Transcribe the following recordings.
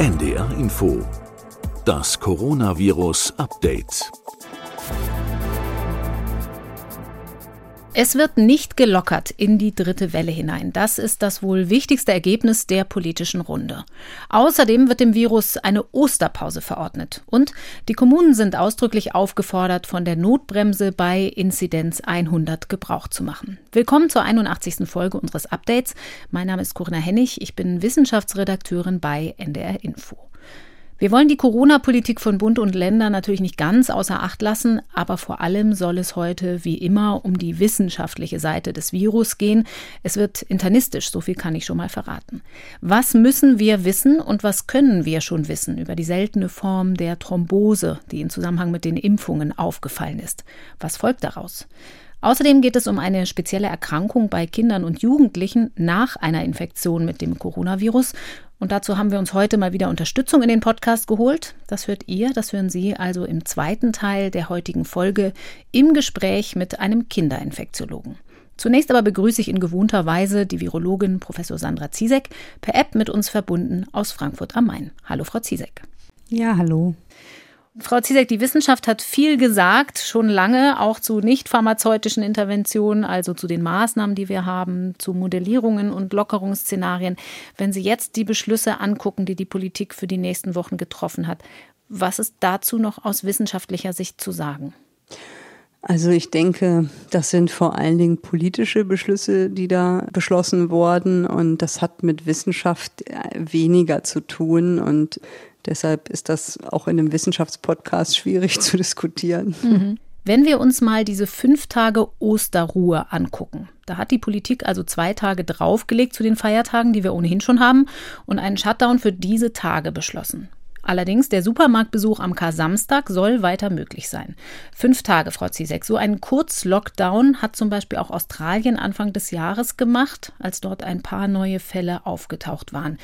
NDR Info. Das Coronavirus Update. Es wird nicht gelockert in die dritte Welle hinein. Das ist das wohl wichtigste Ergebnis der politischen Runde. Außerdem wird dem Virus eine Osterpause verordnet. Und die Kommunen sind ausdrücklich aufgefordert, von der Notbremse bei Inzidenz 100 Gebrauch zu machen. Willkommen zur 81. Folge unseres Updates. Mein Name ist Corinna Hennig. Ich bin Wissenschaftsredakteurin bei NDR Info. Wir wollen die Corona-Politik von Bund und Ländern natürlich nicht ganz außer Acht lassen, aber vor allem soll es heute wie immer um die wissenschaftliche Seite des Virus gehen. Es wird internistisch, so viel kann ich schon mal verraten. Was müssen wir wissen und was können wir schon wissen über die seltene Form der Thrombose, die in Zusammenhang mit den Impfungen aufgefallen ist? Was folgt daraus? Außerdem geht es um eine spezielle Erkrankung bei Kindern und Jugendlichen nach einer Infektion mit dem Coronavirus und dazu haben wir uns heute mal wieder Unterstützung in den Podcast geholt. Das hört ihr, das hören Sie also im zweiten Teil der heutigen Folge im Gespräch mit einem Kinderinfektiologen. Zunächst aber begrüße ich in gewohnter Weise die Virologin Professor Sandra Ziesek, per App mit uns verbunden aus Frankfurt am Main. Hallo, Frau Ziesek. Ja, hallo. Frau Ziesek, die Wissenschaft hat viel gesagt, schon lange, auch zu nicht pharmazeutischen Interventionen, also zu den Maßnahmen, die wir haben, zu Modellierungen und Lockerungsszenarien. Wenn Sie jetzt die Beschlüsse angucken, die die Politik für die nächsten Wochen getroffen hat, was ist dazu noch aus wissenschaftlicher Sicht zu sagen? Also ich denke, das sind vor allen Dingen politische Beschlüsse, die da beschlossen wurden und das hat mit Wissenschaft weniger zu tun und Deshalb ist das auch in einem Wissenschaftspodcast schwierig zu diskutieren. Mhm. Wenn wir uns mal diese fünf Tage Osterruhe angucken, da hat die Politik also zwei Tage draufgelegt zu den Feiertagen, die wir ohnehin schon haben, und einen Shutdown für diese Tage beschlossen. Allerdings, der Supermarktbesuch am Kar-Samstag soll weiter möglich sein. Fünf Tage, Frau Zizek. So einen Kurz-Lockdown hat zum Beispiel auch Australien Anfang des Jahres gemacht, als dort ein paar neue Fälle aufgetaucht waren.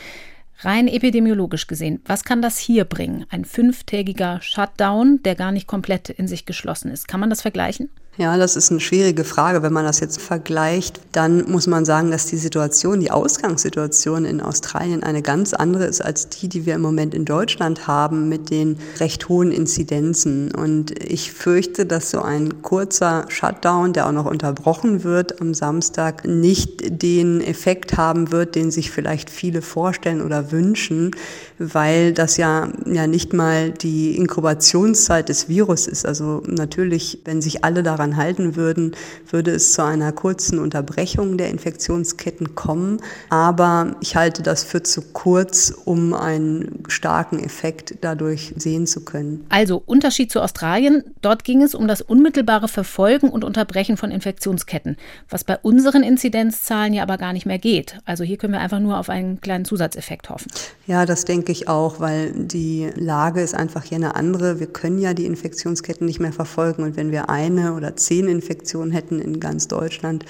Rein epidemiologisch gesehen, was kann das hier bringen? Ein fünftägiger Shutdown, der gar nicht komplett in sich geschlossen ist. Kann man das vergleichen? Ja, das ist eine schwierige Frage. Wenn man das jetzt vergleicht, dann muss man sagen, dass die Situation, die Ausgangssituation in Australien eine ganz andere ist als die, die wir im Moment in Deutschland haben mit den recht hohen Inzidenzen. Und ich fürchte, dass so ein kurzer Shutdown, der auch noch unterbrochen wird am Samstag, nicht den Effekt haben wird, den sich vielleicht viele vorstellen oder wünschen, weil das ja, ja nicht mal die Inkubationszeit des Virus ist. Also natürlich, wenn sich alle daran daran halten würden, würde es zu einer kurzen Unterbrechung der Infektionsketten kommen. Aber ich halte das für zu kurz, um einen starken Effekt dadurch sehen zu können. Also Unterschied zu Australien. Dort ging es um das unmittelbare Verfolgen und Unterbrechen von Infektionsketten, was bei unseren Inzidenzzahlen ja aber gar nicht mehr geht. Also hier können wir einfach nur auf einen kleinen Zusatzeffekt hoffen. Ja, das denke ich auch, weil die Lage ist einfach hier eine andere. Wir können ja die Infektionsketten nicht mehr verfolgen und wenn wir eine oder zehn Infektionen hätten in ganz Deutschland,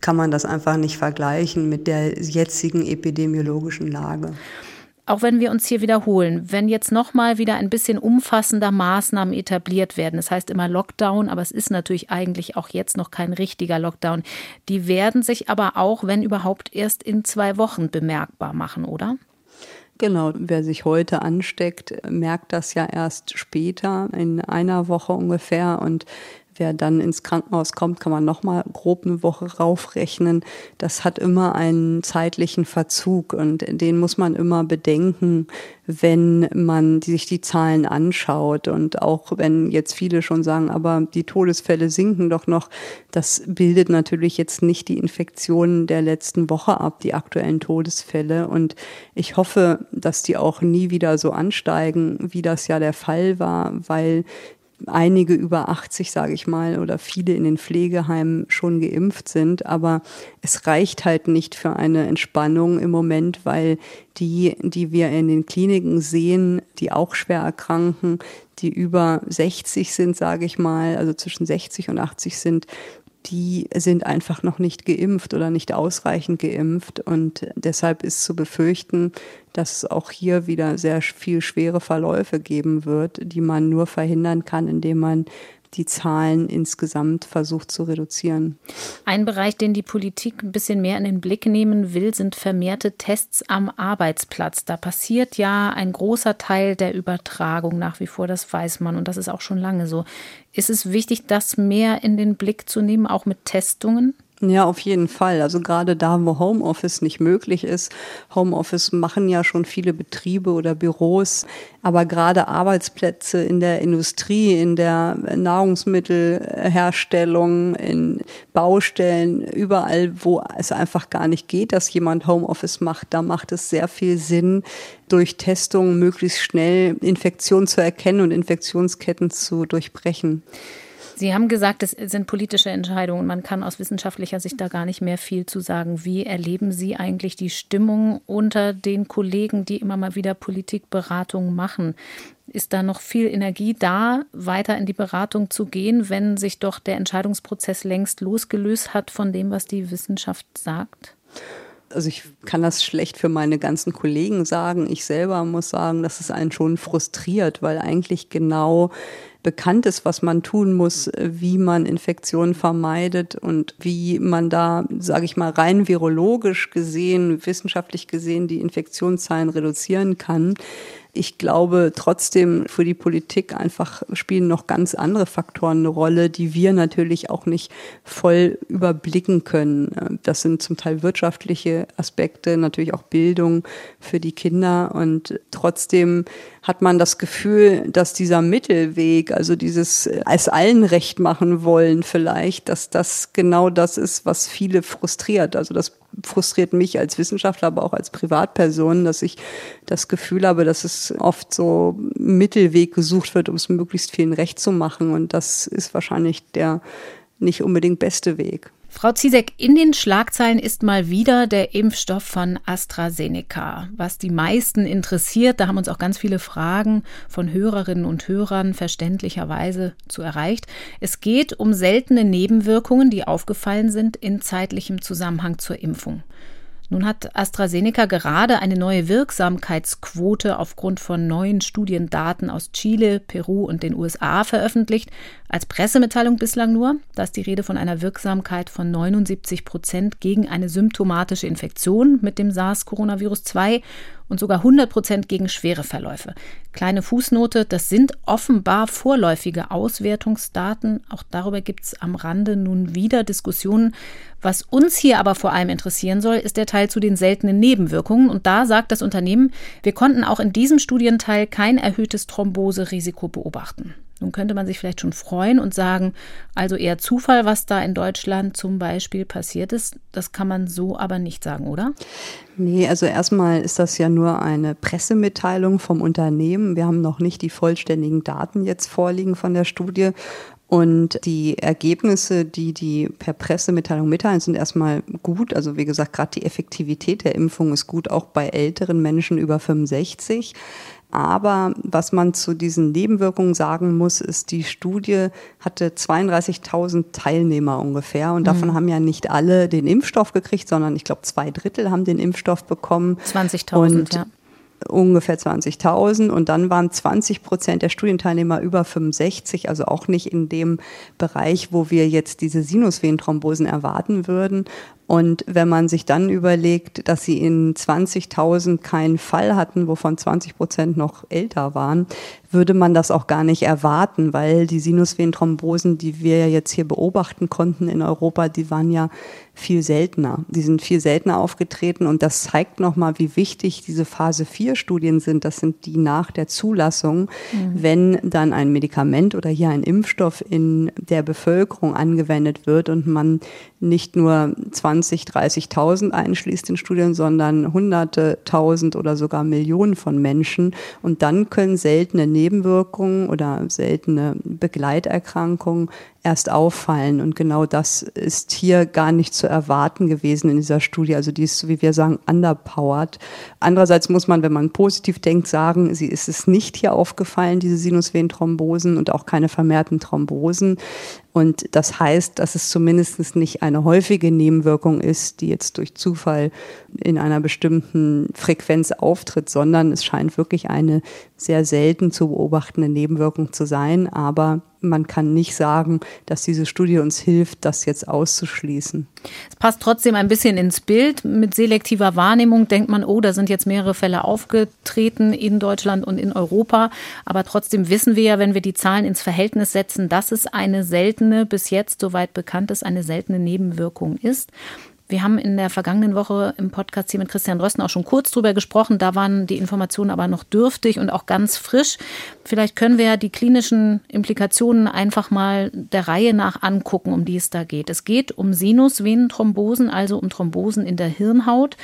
kann man das einfach nicht vergleichen mit der jetzigen epidemiologischen Lage. Auch wenn wir uns hier wiederholen, wenn jetzt nochmal wieder ein bisschen umfassender Maßnahmen etabliert werden, das heißt immer Lockdown, aber es ist natürlich eigentlich auch jetzt noch kein richtiger Lockdown, die werden sich aber auch, wenn überhaupt, erst in zwei Wochen bemerkbar machen, oder? Genau, wer sich heute ansteckt, merkt das ja erst später, in einer Woche ungefähr. Und wer dann ins Krankenhaus kommt, kann man nochmal grob eine Woche raufrechnen. Das hat immer einen zeitlichen Verzug und den muss man immer bedenken, wenn man sich die Zahlen anschaut. Und auch wenn jetzt viele schon sagen, aber die Todesfälle sinken doch noch, das bildet natürlich jetzt nicht die Infektionen der letzten Woche ab, die aktuellen Todesfälle. Und ich hoffe, dass die auch nie wieder so ansteigen, wie das ja der Fall war, weil einige über 80, sage ich mal, oder viele in den Pflegeheimen schon geimpft sind. Aber es reicht halt nicht für eine Entspannung im Moment, weil die, die wir in den Kliniken sehen, die auch schwer erkranken, die über 60 sind, sage ich mal, also zwischen 60 und 80 sind, die sind einfach noch nicht geimpft oder nicht ausreichend geimpft. Und deshalb ist zu befürchten, dass es auch hier wieder sehr viel schwere Verläufe geben wird, die man nur verhindern kann, indem man die Zahlen insgesamt versucht zu reduzieren. Ein Bereich, den die Politik ein bisschen mehr in den Blick nehmen will, sind vermehrte Tests am Arbeitsplatz. Da passiert ja ein großer Teil der Übertragung nach wie vor, das weiß man und das ist auch schon lange so. Ist es wichtig, das mehr in den Blick zu nehmen, auch mit Testungen? Ja, auf jeden Fall. Also gerade da, wo Homeoffice nicht möglich ist. Homeoffice machen ja schon viele Betriebe oder Büros, aber gerade Arbeitsplätze in der Industrie, in der Nahrungsmittelherstellung, in Baustellen, überall, wo es einfach gar nicht geht, dass jemand Homeoffice macht, da macht es sehr viel Sinn, durch Testungen möglichst schnell Infektionen zu erkennen und Infektionsketten zu durchbrechen. Sie haben gesagt, es sind politische Entscheidungen. Man kann aus wissenschaftlicher Sicht da gar nicht mehr viel zu sagen. Wie erleben Sie eigentlich die Stimmung unter den Kollegen, die immer mal wieder Politikberatungen machen? Ist da noch viel Energie da, weiter in die Beratung zu gehen, wenn sich doch der Entscheidungsprozess längst losgelöst hat von dem, was die Wissenschaft sagt? also ich kann das schlecht für meine ganzen Kollegen sagen. Ich selber muss sagen, dass es einen schon frustriert, weil eigentlich genau bekannt ist, was man tun muss, wie man Infektionen vermeidet und wie man da, sage ich mal, rein virologisch gesehen, wissenschaftlich gesehen die Infektionszahlen reduzieren kann. Ich glaube trotzdem für die Politik einfach spielen noch ganz andere Faktoren eine Rolle, die wir natürlich auch nicht voll überblicken können. Das sind zum Teil wirtschaftliche Aspekte, natürlich auch Bildung für die Kinder und trotzdem hat man das Gefühl, dass dieser Mittelweg, also dieses es allen recht machen wollen vielleicht, dass das genau das ist, was viele frustriert. Also das frustriert mich als Wissenschaftler, aber auch als Privatperson, dass ich das Gefühl habe, dass es oft so Mittelweg gesucht wird, um es möglichst vielen recht zu machen. Und das ist wahrscheinlich der nicht unbedingt beste Weg. Frau Ziesek, in den Schlagzeilen ist mal wieder der Impfstoff von AstraZeneca. Was die meisten interessiert, da haben uns auch ganz viele Fragen von Hörerinnen und Hörern verständlicherweise zu erreicht. Es geht um seltene Nebenwirkungen, die aufgefallen sind in zeitlichem Zusammenhang zur Impfung. Nun hat AstraZeneca gerade eine neue Wirksamkeitsquote aufgrund von neuen Studiendaten aus Chile, Peru und den USA veröffentlicht. Als Pressemitteilung bislang nur. Da ist die Rede von einer Wirksamkeit von 79 Prozent gegen eine symptomatische Infektion mit dem SARS-Coronavirus 2 und sogar 100 Prozent gegen schwere Verläufe. Kleine Fußnote, das sind offenbar vorläufige Auswertungsdaten. Auch darüber gibt es am Rande nun wieder Diskussionen. Was uns hier aber vor allem interessieren soll, ist der Teil zu den seltenen Nebenwirkungen. Und da sagt das Unternehmen, wir konnten auch in diesem Studienteil kein erhöhtes Thromboserisiko beobachten. Nun könnte man sich vielleicht schon freuen und sagen, also eher Zufall, was da in Deutschland zum Beispiel passiert ist. Das kann man so aber nicht sagen, oder? Nee, also erstmal ist das ja nur eine Pressemitteilung vom Unternehmen. Wir haben noch nicht die vollständigen Daten jetzt vorliegen von der Studie. Und die Ergebnisse, die die per Pressemitteilung mitteilen, sind erstmal gut. Also wie gesagt, gerade die Effektivität der Impfung ist gut, auch bei älteren Menschen über 65. Aber was man zu diesen Nebenwirkungen sagen muss, ist, die Studie hatte 32.000 Teilnehmer ungefähr. Und davon mhm. haben ja nicht alle den Impfstoff gekriegt, sondern ich glaube, zwei Drittel haben den Impfstoff bekommen. 20.000, ja ungefähr 20.000 und dann waren 20 Prozent der Studienteilnehmer über 65, also auch nicht in dem Bereich, wo wir jetzt diese Sinusvenenthrombosen erwarten würden. Und wenn man sich dann überlegt, dass sie in 20.000 keinen Fall hatten, wovon 20 Prozent noch älter waren, würde man das auch gar nicht erwarten, weil die Sinusvenenthrombosen, die wir ja jetzt hier beobachten konnten in Europa, die waren ja viel seltener. Die sind viel seltener aufgetreten und das zeigt nochmal, wie wichtig diese Phase 4 Studien sind. Das sind die nach der Zulassung, mhm. wenn dann ein Medikament oder hier ein Impfstoff in der Bevölkerung angewendet wird und man nicht nur 20, 30.000 einschließt in Studien, sondern Hunderte, Tausend oder sogar Millionen von Menschen. Und dann können seltene Nebenwirkungen oder seltene Begleiterkrankungen erst auffallen. Und genau das ist hier gar nicht zu erwarten gewesen in dieser Studie. Also die ist, wie wir sagen, underpowered. Andererseits muss man, wenn man positiv denkt, sagen, sie ist es nicht hier aufgefallen, diese Sinusvenenthrombosen und auch keine vermehrten Thrombosen. Und das heißt, dass es zumindest nicht eine häufige Nebenwirkung ist, die jetzt durch Zufall in einer bestimmten Frequenz auftritt, sondern es scheint wirklich eine sehr selten zu beobachtende Nebenwirkung zu sein. Aber man kann nicht sagen, dass diese Studie uns hilft, das jetzt auszuschließen. Es passt trotzdem ein bisschen ins Bild. Mit selektiver Wahrnehmung denkt man, oh, da sind jetzt mehrere Fälle aufgetreten in Deutschland und in Europa. Aber trotzdem wissen wir ja, wenn wir die Zahlen ins Verhältnis setzen, dass es eine seltene, bis jetzt soweit bekannt ist, eine seltene Nebenwirkung ist. Wir haben in der vergangenen Woche im Podcast hier mit Christian Rösten auch schon kurz drüber gesprochen. Da waren die Informationen aber noch dürftig und auch ganz frisch. Vielleicht können wir die klinischen Implikationen einfach mal der Reihe nach angucken, um die es da geht. Es geht um Sinusvenenthrombosen, also um Thrombosen in der Hirnhaut.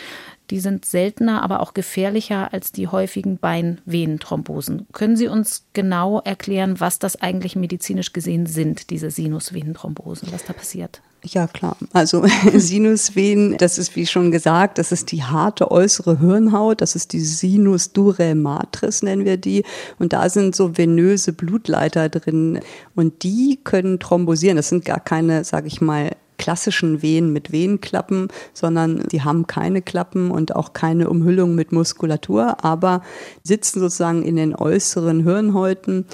Die sind seltener, aber auch gefährlicher als die häufigen Beinvenenthrombosen. Können Sie uns genau erklären, was das eigentlich medizinisch gesehen sind, diese Sinusvenenthrombosen, was da passiert? Ja, klar. Also Sinusvenen, das ist wie schon gesagt, das ist die harte äußere Hirnhaut, das ist die Sinus durae matris nennen wir die und da sind so venöse Blutleiter drin und die können thrombosieren. Das sind gar keine, sage ich mal, klassischen Venen mit Venenklappen, sondern die haben keine Klappen und auch keine Umhüllung mit Muskulatur, aber sitzen sozusagen in den äußeren Hirnhäuten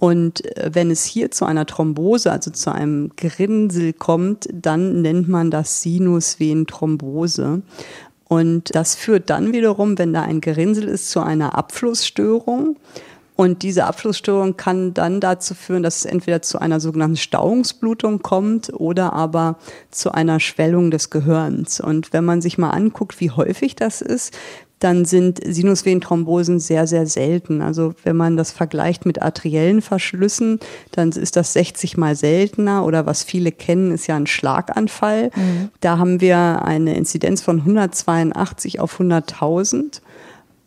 und äh, wenn es hier zu einer Thrombose, also zu einem Gerinnsel kommt, dann nennt man das Sinusvenenthrombose. Und das führt dann wiederum, wenn da ein Gerinnsel ist, zu einer Abflussstörung. Und diese Abflussstörung kann dann dazu führen, dass es entweder zu einer sogenannten Stauungsblutung kommt oder aber zu einer Schwellung des Gehirns. Und wenn man sich mal anguckt, wie häufig das ist, dann sind Sinusvenenthrombosen sehr, sehr selten. Also wenn man das vergleicht mit arteriellen Verschlüssen, dann ist das 60 mal seltener oder was viele kennen, ist ja ein Schlaganfall. Mhm. Da haben wir eine Inzidenz von 182 auf 100.000.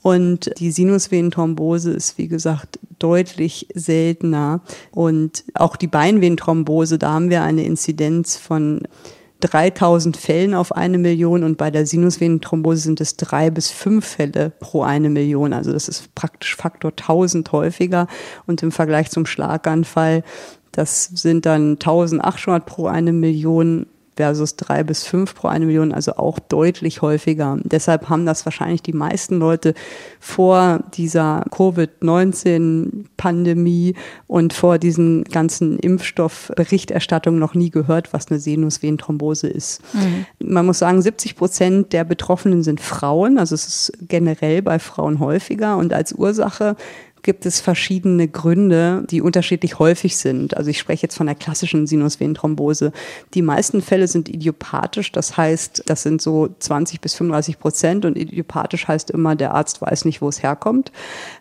Und die Sinusvenenthrombose ist, wie gesagt, deutlich seltener. Und auch die Beinvenenthrombose, da haben wir eine Inzidenz von 3000 Fällen auf eine Million und bei der Sinusvenenthrombose sind es drei bis fünf Fälle pro eine Million. Also das ist praktisch Faktor 1000 häufiger und im Vergleich zum Schlaganfall, das sind dann 1800 pro eine Million versus drei bis fünf pro eine Million, also auch deutlich häufiger. Deshalb haben das wahrscheinlich die meisten Leute vor dieser Covid-19-Pandemie und vor diesen ganzen Impfstoffberichterstattungen noch nie gehört, was eine Sinusvenenthrombose ist. Mhm. Man muss sagen, 70 Prozent der Betroffenen sind Frauen, also es ist generell bei Frauen häufiger und als Ursache gibt es verschiedene Gründe, die unterschiedlich häufig sind. Also ich spreche jetzt von der klassischen Sinusvenenthrombose. Die meisten Fälle sind idiopathisch, das heißt, das sind so 20 bis 35 Prozent und idiopathisch heißt immer, der Arzt weiß nicht, wo es herkommt.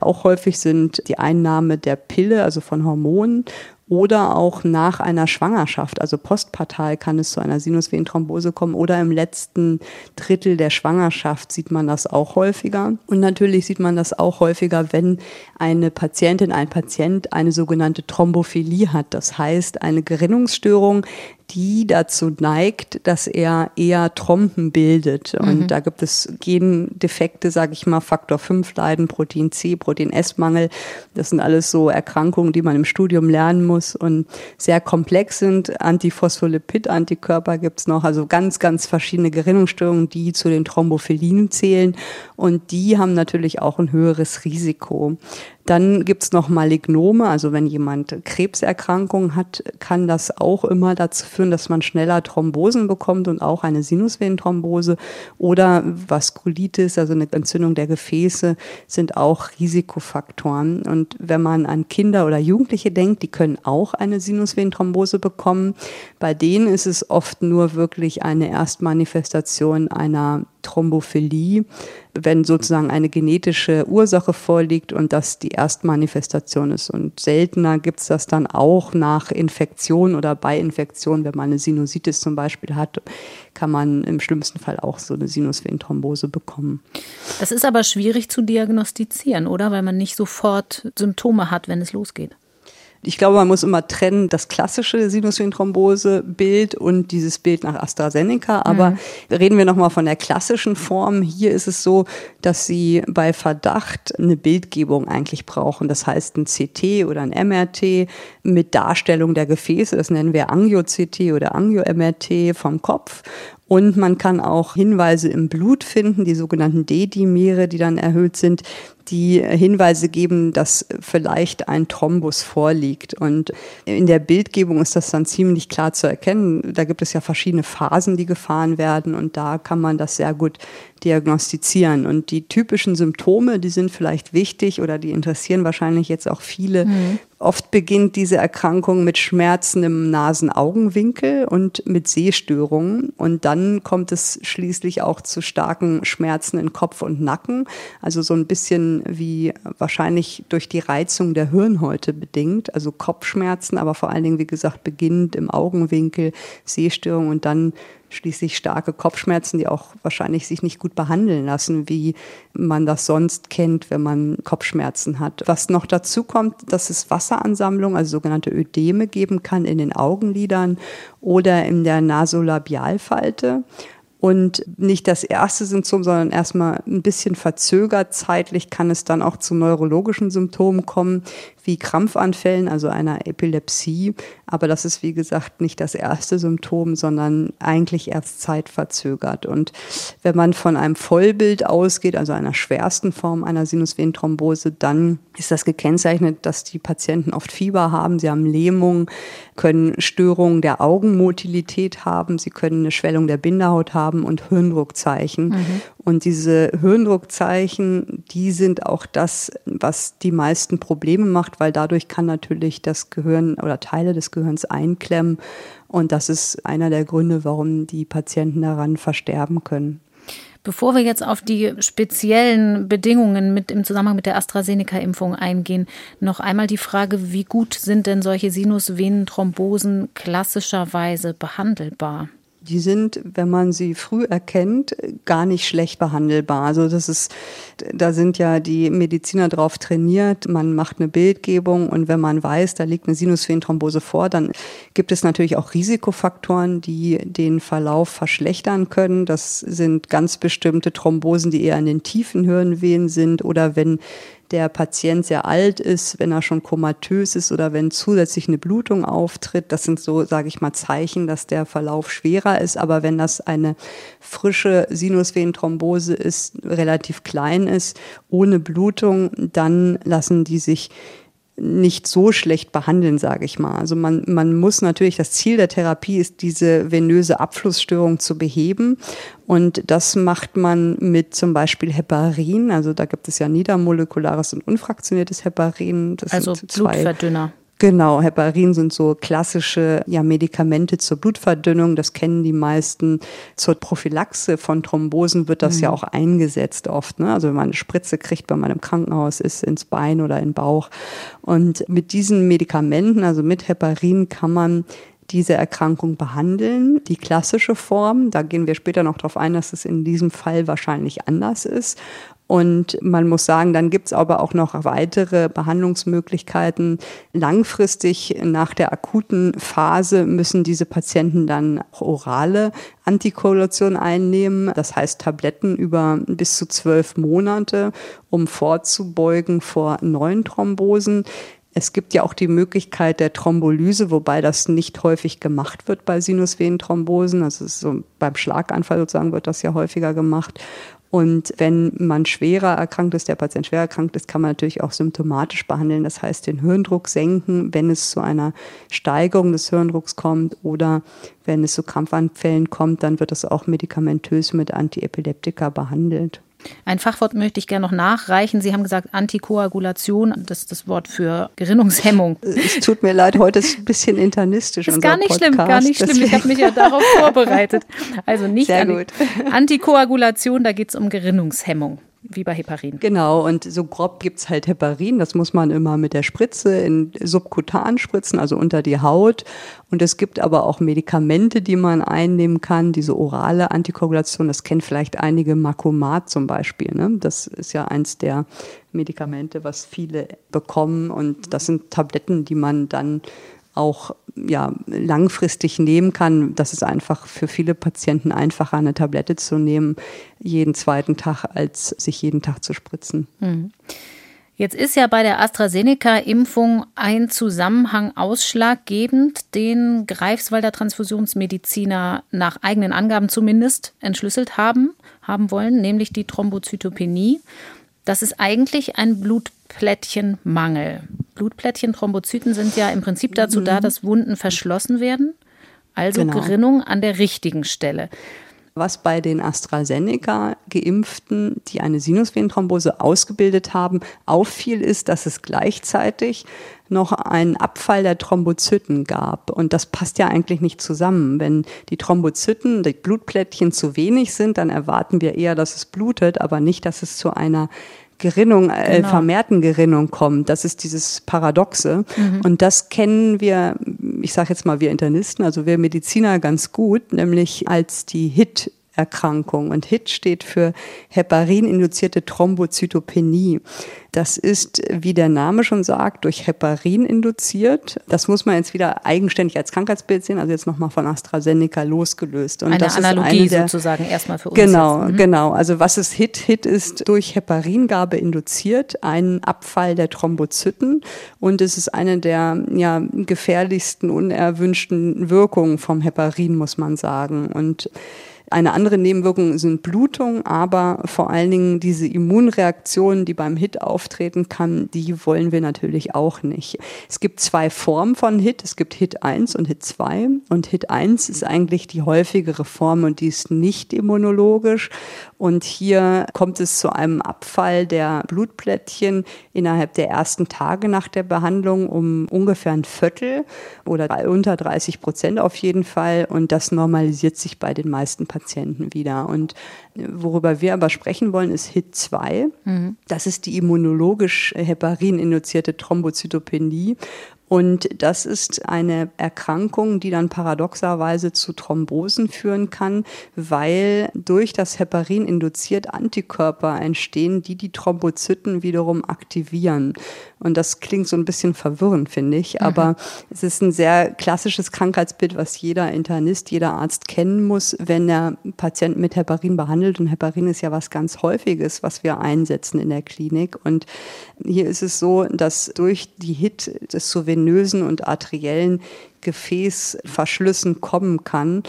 Auch häufig sind die Einnahme der Pille, also von Hormonen oder auch nach einer Schwangerschaft, also postpartal kann es zu einer Sinusvenenthrombose kommen oder im letzten Drittel der Schwangerschaft sieht man das auch häufiger. Und natürlich sieht man das auch häufiger, wenn eine Patientin, ein Patient eine sogenannte Thrombophilie hat. Das heißt, eine Gerinnungsstörung, die dazu neigt, dass er eher Trompen bildet. Und mhm. da gibt es Gendefekte, sage ich mal, Faktor 5 Leiden, Protein C, Protein S-Mangel. Das sind alles so Erkrankungen, die man im Studium lernen muss und sehr komplex sind. Antiphospholipid-Antikörper gibt es noch, also ganz, ganz verschiedene Gerinnungsstörungen, die zu den Thrombophilinen zählen. Und die haben natürlich auch ein höheres Risiko. Dann gibt's noch Malignome, also wenn jemand Krebserkrankungen hat, kann das auch immer dazu führen, dass man schneller Thrombosen bekommt und auch eine Sinusvenenthrombose oder Vaskulitis, also eine Entzündung der Gefäße, sind auch Risikofaktoren. Und wenn man an Kinder oder Jugendliche denkt, die können auch eine Sinusvenenthrombose bekommen. Bei denen ist es oft nur wirklich eine Erstmanifestation einer Thrombophilie, wenn sozusagen eine genetische Ursache vorliegt und das die Erstmanifestation ist. Und seltener gibt es das dann auch nach Infektion oder bei Infektion, wenn man eine Sinusitis zum Beispiel hat, kann man im schlimmsten Fall auch so eine Sinusvenenthrombose bekommen. Das ist aber schwierig zu diagnostizieren, oder? Weil man nicht sofort Symptome hat, wenn es losgeht. Ich glaube, man muss immer trennen, das klassische Sinusvenenthrombose-Bild und dieses Bild nach AstraZeneca. Aber mhm. reden wir nochmal von der klassischen Form. Hier ist es so, dass Sie bei Verdacht eine Bildgebung eigentlich brauchen. Das heißt ein CT oder ein MRT mit Darstellung der Gefäße. Das nennen wir Angio-CT oder Angio-MRT vom Kopf Und man kann auch Hinweise im Blut finden, die sogenannten D-Dimere, die dann erhöht sind, die Hinweise geben, dass vielleicht ein Thrombus vorliegt. Und in der Bildgebung ist das dann ziemlich klar zu erkennen. Da gibt es ja verschiedene Phasen, die gefahren werden und da kann man das sehr gut diagnostizieren. Und die typischen Symptome, die sind vielleicht wichtig oder die interessieren wahrscheinlich jetzt auch viele. Mhm. Oft beginnt diese Erkrankung mit Schmerzen im Nasen-Augenwinkel und mit Sehstörungen. Und dann kommt es schließlich auch zu starken Schmerzen in Kopf und Nacken. Also so ein bisschen wie wahrscheinlich durch die Reizung der Hirnhäute bedingt. Also Kopfschmerzen, aber vor allen Dingen, wie gesagt, beginnend im Augenwinkel, Sehstörungen und dann schließlich starke Kopfschmerzen, die auch wahrscheinlich sich nicht gut behandeln lassen, wie man das sonst kennt, wenn man Kopfschmerzen hat. Was noch dazu kommt, dass es Wasseransammlung, also sogenannte Ödeme geben kann in den Augenlidern oder in der Nasolabialfalte. Und nicht das erste Symptom, sondern erstmal ein bisschen verzögert zeitlich kann es dann auch zu neurologischen Symptomen kommen, wie Krampfanfällen, also einer Epilepsie. Aber das ist, wie gesagt, nicht das erste Symptom, sondern eigentlich erst zeitverzögert. Und wenn man von einem Vollbild ausgeht, also einer schwersten Form einer Sinusvenenthrombose, dann ist das gekennzeichnet, dass die Patienten oft Fieber haben, sie haben Lähmung, können Störungen der Augenmotilität haben, sie können eine Schwellung der Bindehaut haben und Hirndruckzeichen. Mhm. Und diese Hirndruckzeichen, die sind auch das, was die meisten Probleme macht, weil dadurch kann natürlich das Gehirn oder Teile des Gehirns einklemmen. Und das ist einer der Gründe, warum die Patienten daran versterben können. Bevor wir jetzt auf die speziellen Bedingungen mit im Zusammenhang mit der AstraZeneca-Impfung eingehen, noch einmal die Frage, wie gut sind denn solche Sinusvenenthrombosen klassischerweise behandelbar? Die sind, wenn man sie früh erkennt, gar nicht schlecht behandelbar. Also das ist, da sind ja die Mediziner drauf trainiert. Man macht eine Bildgebung und wenn man weiß, da liegt eine Sinusvenenthrombose vor, dann gibt es natürlich auch Risikofaktoren, die den Verlauf verschlechtern können. Das sind ganz bestimmte Thrombosen, die eher in den tiefen Hirnvenen sind oder wenn der Patient sehr alt ist, wenn er schon komatös ist oder wenn zusätzlich eine Blutung auftritt. Das sind so, sage ich mal, Zeichen, dass der Verlauf schwerer ist. Aber wenn das eine frische Sinusvenenthrombose ist, relativ klein ist, ohne Blutung, dann lassen die sich nicht so schlecht behandeln, sage ich mal. Also man, man muss natürlich, das Ziel der Therapie ist, diese venöse Abflussstörung zu beheben. Und das macht man mit zum Beispiel Heparin. Also da gibt es ja niedermolekulares und unfraktioniertes Heparin. Das also Blutverdünner. Genau, Heparin sind so klassische ja, Medikamente zur Blutverdünnung. Das kennen die meisten. Zur Prophylaxe von Thrombosen wird das mhm. ja auch eingesetzt oft. Ne? Also wenn man eine Spritze kriegt, wenn man im Krankenhaus ist, ins Bein oder in den Bauch. Und mit diesen Medikamenten, also mit Heparin, kann man diese Erkrankung behandeln. Die klassische Form, da gehen wir später noch darauf ein, dass es in diesem Fall wahrscheinlich anders ist. Und man muss sagen, dann gibt es aber auch noch weitere Behandlungsmöglichkeiten. Langfristig nach der akuten Phase müssen diese Patienten dann auch orale Antikoagulation einnehmen. Das heißt Tabletten über bis zu zwölf Monate, um vorzubeugen vor neuen Thrombosen. Es gibt ja auch die Möglichkeit der Thrombolyse, wobei das nicht häufig gemacht wird bei Sinusvenenthrombosen. Also so beim Schlaganfall sozusagen wird das ja häufiger gemacht. Und wenn man schwerer erkrankt ist, der Patient schwer erkrankt ist, kann man natürlich auch symptomatisch behandeln. Das heißt, den Hirndruck senken, wenn es zu einer Steigerung des Hirndrucks kommt oder wenn es zu Krampfanfällen kommt, dann wird das auch medikamentös mit Antiepileptika behandelt. Ein Fachwort möchte ich gerne noch nachreichen. Sie haben gesagt Antikoagulation, das ist das Wort für Gerinnungshemmung. Es tut mir leid, heute ist ein bisschen internistisch. Ist gar nicht Podcast, schlimm, gar nicht schlimm. Ich habe mich ja darauf vorbereitet. Also nicht Sehr gut. Antikoagulation, da geht es um Gerinnungshemmung wie bei Heparin. Genau, und so grob gibt's halt Heparin, das muss man immer mit der Spritze in subkutan spritzen, also unter die Haut. Und es gibt aber auch Medikamente, die man einnehmen kann, diese orale Antikoagulation, das kennen vielleicht einige, Macomat zum Beispiel. Ne? Das ist ja eins der Medikamente, was viele bekommen und das sind Tabletten, die man dann auch ja, langfristig nehmen kann. Das ist einfach für viele Patienten einfacher, eine Tablette zu nehmen, jeden zweiten Tag, als sich jeden Tag zu spritzen. Mhm. Jetzt ist ja bei der AstraZeneca-Impfung ein Zusammenhang ausschlaggebend, den Greifswalder Transfusionsmediziner nach eigenen Angaben zumindest entschlüsselt haben, haben wollen, nämlich die Thrombozytopenie. Das ist eigentlich ein Blutplättchenmangel. Blutplättchen, Thrombozyten sind ja im Prinzip dazu da, mhm. dass Wunden verschlossen werden. Also genau. Gerinnung an der richtigen Stelle. Was bei den AstraZeneca-Geimpften, die eine Sinusvenenthrombose ausgebildet haben, auffiel, ist, dass es gleichzeitig noch einen Abfall der Thrombozyten gab. Und das passt ja eigentlich nicht zusammen. Wenn die Thrombozyten, die Blutplättchen zu wenig sind, dann erwarten wir eher, dass es blutet, aber nicht, dass es zu einer Gerinnung, äh, genau. vermehrten Gerinnung kommt. Das ist dieses Paradoxe. Mhm. Und das kennen wir, ich sage jetzt mal wir Internisten, also wir Mediziner ganz gut, nämlich als die HIT Erkrankung. Und HIT steht für Heparin-induzierte Thrombozytopenie. Das ist, wie der Name schon sagt, durch Heparin induziert. Das muss man jetzt wieder eigenständig als Krankheitsbild sehen, also jetzt nochmal von AstraZeneca losgelöst. Und eine das Analogie ist eine der, sozusagen erstmal für uns. Genau, mhm. genau. Also was ist HIT? HIT ist durch Heparingabe induziert, ein Abfall der Thrombozyten und es ist eine der ja, gefährlichsten, unerwünschten Wirkungen vom Heparin, muss man sagen. Und eine andere Nebenwirkung sind Blutung, aber vor allen Dingen diese Immunreaktionen, die beim HIT auftreten kann, die wollen wir natürlich auch nicht. Es gibt zwei Formen von HIT. Es gibt HIT 1 und HIT 2. Und HIT 1 ist eigentlich die häufigere Form und die ist nicht immunologisch. Und hier kommt es zu einem Abfall der Blutplättchen innerhalb der ersten Tage nach der Behandlung um ungefähr ein Viertel oder unter 30 Prozent auf jeden Fall. Und das normalisiert sich bei den meisten Patienten. Patienten wieder. Und worüber wir aber sprechen wollen, ist HIT 2. Mhm. Das ist die immunologisch heparin-induzierte Thrombozytopenie. Und das ist eine Erkrankung, die dann paradoxerweise zu Thrombosen führen kann, weil durch das Heparin induziert Antikörper entstehen, die die Thrombozyten wiederum aktivieren. Und das klingt so ein bisschen verwirrend, finde ich. Mhm. Aber es ist ein sehr klassisches Krankheitsbild, was jeder Internist, jeder Arzt kennen muss, wenn er Patienten mit Heparin behandelt. Und Heparin ist ja was ganz Häufiges, was wir einsetzen in der Klinik. Und hier ist es so, dass durch die HIT des zu venösen und arteriellen Gefäßverschlüssen kommen kann.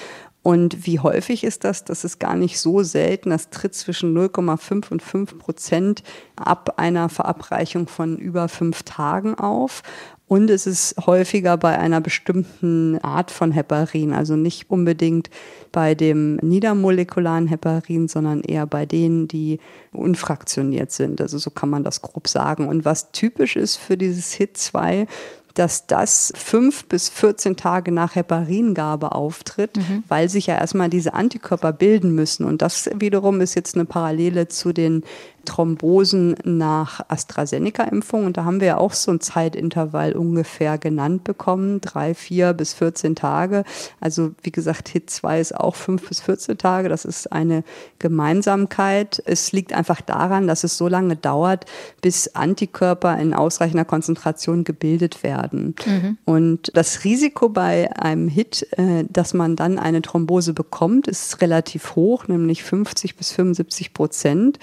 Und wie häufig ist das? Das ist gar nicht so selten. Das tritt zwischen 0,5 und 5 Prozent ab einer Verabreichung von über fünf Tagen auf. Und es ist häufiger bei einer bestimmten Art von Heparin, also nicht unbedingt bei dem niedermolekularen Heparin, sondern eher bei denen, die unfraktioniert sind. Also so kann man das grob sagen. Und was typisch ist für dieses HIT2, dass das fünf bis 14 Tage nach Heparingabe auftritt, mhm. weil sich ja erstmal diese Antikörper bilden müssen. Und das wiederum ist jetzt eine Parallele zu den Thrombosen nach AstraZeneca-Impfung. Und da haben wir ja auch so ein Zeitintervall ungefähr genannt bekommen, drei, vier bis 14 Tage. Also wie gesagt, HIT 2 ist auch fünf bis 14 Tage. Das ist eine Gemeinsamkeit. Es liegt einfach daran, dass es so lange dauert, bis Antikörper in ausreichender Konzentration gebildet werden. Mhm. Und das Risiko bei einem HIT, äh, dass man dann eine Thrombose bekommt, ist relativ hoch, nämlich 50 bis 75 Prozent.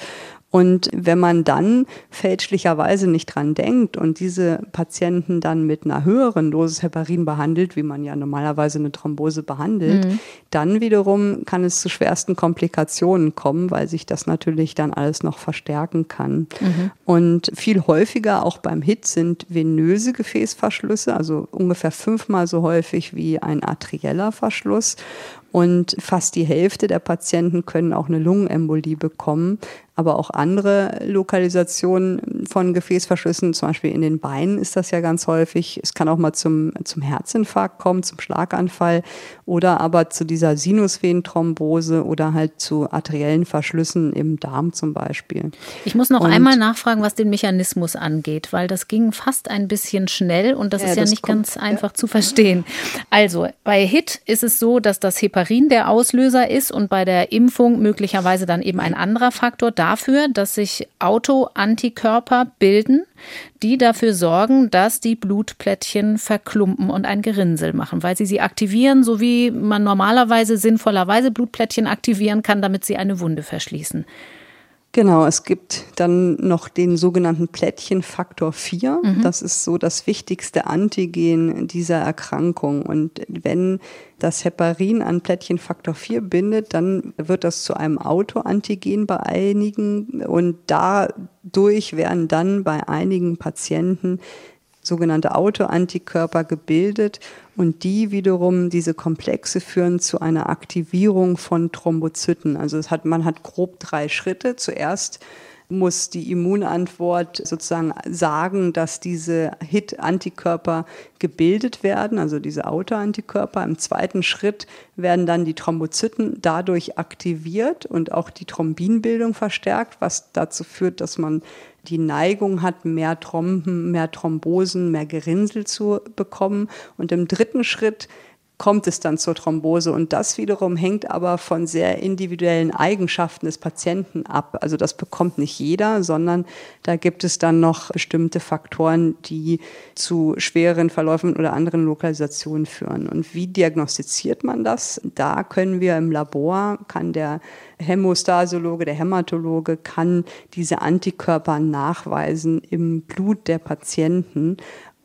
Und wenn man dann fälschlicherweise nicht dran denkt und diese Patienten dann mit einer höheren Dosis Heparin behandelt, wie man ja normalerweise eine Thrombose behandelt, mhm. dann wiederum kann es zu schwersten Komplikationen kommen, weil sich das natürlich dann alles noch verstärken kann. Mhm. Und viel häufiger auch beim HIT sind venöse Gefäßverschlüsse, also ungefähr fünfmal so häufig wie ein arterieller Verschluss. Und fast die Hälfte der Patienten können auch eine Lungenembolie bekommen aber auch andere Lokalisationen von Gefäßverschlüssen, zum Beispiel in den Beinen ist das ja ganz häufig. Es kann auch mal zum, zum Herzinfarkt kommen, zum Schlaganfall oder aber zu dieser Sinusvenenthrombose oder halt zu arteriellen Verschlüssen im Darm zum Beispiel. Ich muss noch und, einmal nachfragen, was den Mechanismus angeht, weil das ging fast ein bisschen schnell und das ja, ist ja das nicht kommt, ganz einfach ja. zu verstehen. Also bei HIT ist es so, dass das Heparin der Auslöser ist und bei der Impfung möglicherweise dann eben ein anderer Faktor. Da dafür, dass sich Autoantikörper bilden, die dafür sorgen, dass die Blutplättchen verklumpen und ein Gerinnsel machen, weil sie sie aktivieren, so wie man normalerweise sinnvollerweise Blutplättchen aktivieren kann, damit sie eine Wunde verschließen. Genau, es gibt dann noch den sogenannten Plättchenfaktor 4. Mhm. Das ist so das wichtigste Antigen dieser Erkrankung. Und wenn das Heparin an Plättchenfaktor 4 bindet, dann wird das zu einem Autoantigen bei einigen und dadurch werden dann bei einigen Patienten sogenannte Autoantikörper gebildet und die wiederum, diese Komplexe führen zu einer Aktivierung von Thrombozyten. Also es hat, man hat grob drei Schritte. Zuerst muss die Immunantwort sozusagen sagen, dass diese HIT-Antikörper gebildet werden, also diese Autoantikörper. Im zweiten Schritt werden dann die Thrombozyten dadurch aktiviert und auch die Thrombinbildung verstärkt, was dazu führt, dass man die Neigung hat, mehr Tromben, mehr Thrombosen, mehr Gerinnsel zu bekommen. Und im dritten Schritt kommt es dann zur Thrombose. Und das wiederum hängt aber von sehr individuellen Eigenschaften des Patienten ab. Also das bekommt nicht jeder, sondern da gibt es dann noch bestimmte Faktoren, die zu schweren Verläufen oder anderen Lokalisationen führen. Und wie diagnostiziert man das? Da können wir im Labor, kann der Hämostasiologe, der Hämatologe kann diese Antikörper nachweisen im Blut der Patienten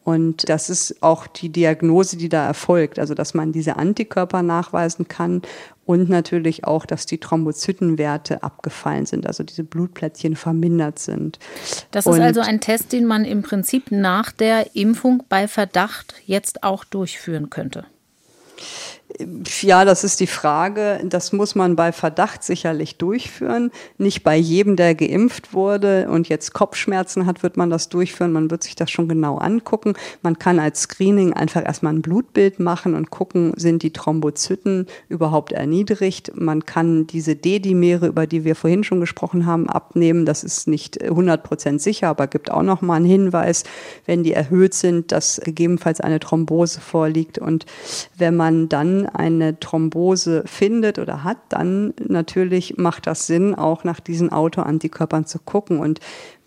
und das ist auch die Diagnose, die da erfolgt, also dass man diese Antikörper nachweisen kann und natürlich auch, dass die Thrombozytenwerte abgefallen sind, also diese Blutplättchen vermindert sind. Das ist also ein Test, den man im Prinzip nach der Impfung bei Verdacht jetzt auch durchführen könnte. Ja, das ist die Frage. Das muss man bei Verdacht sicherlich durchführen. Nicht bei jedem, der geimpft wurde und jetzt Kopfschmerzen hat, wird man das durchführen. Man wird sich das schon genau angucken. Man kann als Screening einfach erstmal ein Blutbild machen und gucken, sind die Thrombozyten überhaupt erniedrigt. Man kann diese D-Dimere, über die wir vorhin schon gesprochen haben, abnehmen. Das ist nicht 100 Prozent sicher, aber gibt auch noch mal einen Hinweis, wenn die erhöht sind, dass gegebenenfalls eine Thrombose vorliegt. Und wenn man dann eine Thrombose findet oder hat, dann natürlich macht das Sinn, auch nach diesen Autoantikörpern zu gucken. Und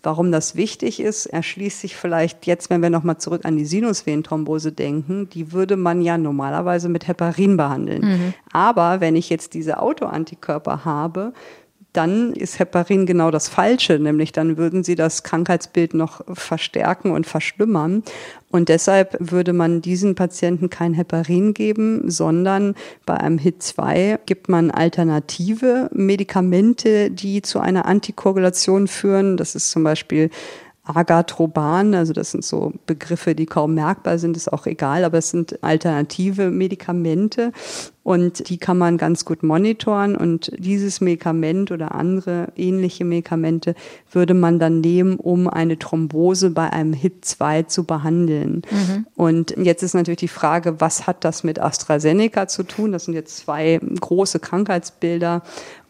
warum das wichtig ist, erschließt sich vielleicht jetzt, wenn wir nochmal zurück an die Sinusvenenthrombose denken, die würde man ja normalerweise mit Heparin behandeln. Mhm. Aber wenn ich jetzt diese Autoantikörper habe, dann ist Heparin genau das Falsche, nämlich dann würden sie das Krankheitsbild noch verstärken und verschlimmern. Und deshalb würde man diesen Patienten kein Heparin geben, sondern bei einem HIT2 gibt man alternative Medikamente, die zu einer Antikoagulation führen. Das ist zum Beispiel Agatroban, also das sind so Begriffe, die kaum merkbar sind, ist auch egal, aber es sind alternative Medikamente und die kann man ganz gut monitoren und dieses Medikament oder andere ähnliche Medikamente würde man dann nehmen, um eine Thrombose bei einem HIT2 zu behandeln. Mhm. Und jetzt ist natürlich die Frage, was hat das mit AstraZeneca zu tun? Das sind jetzt zwei große Krankheitsbilder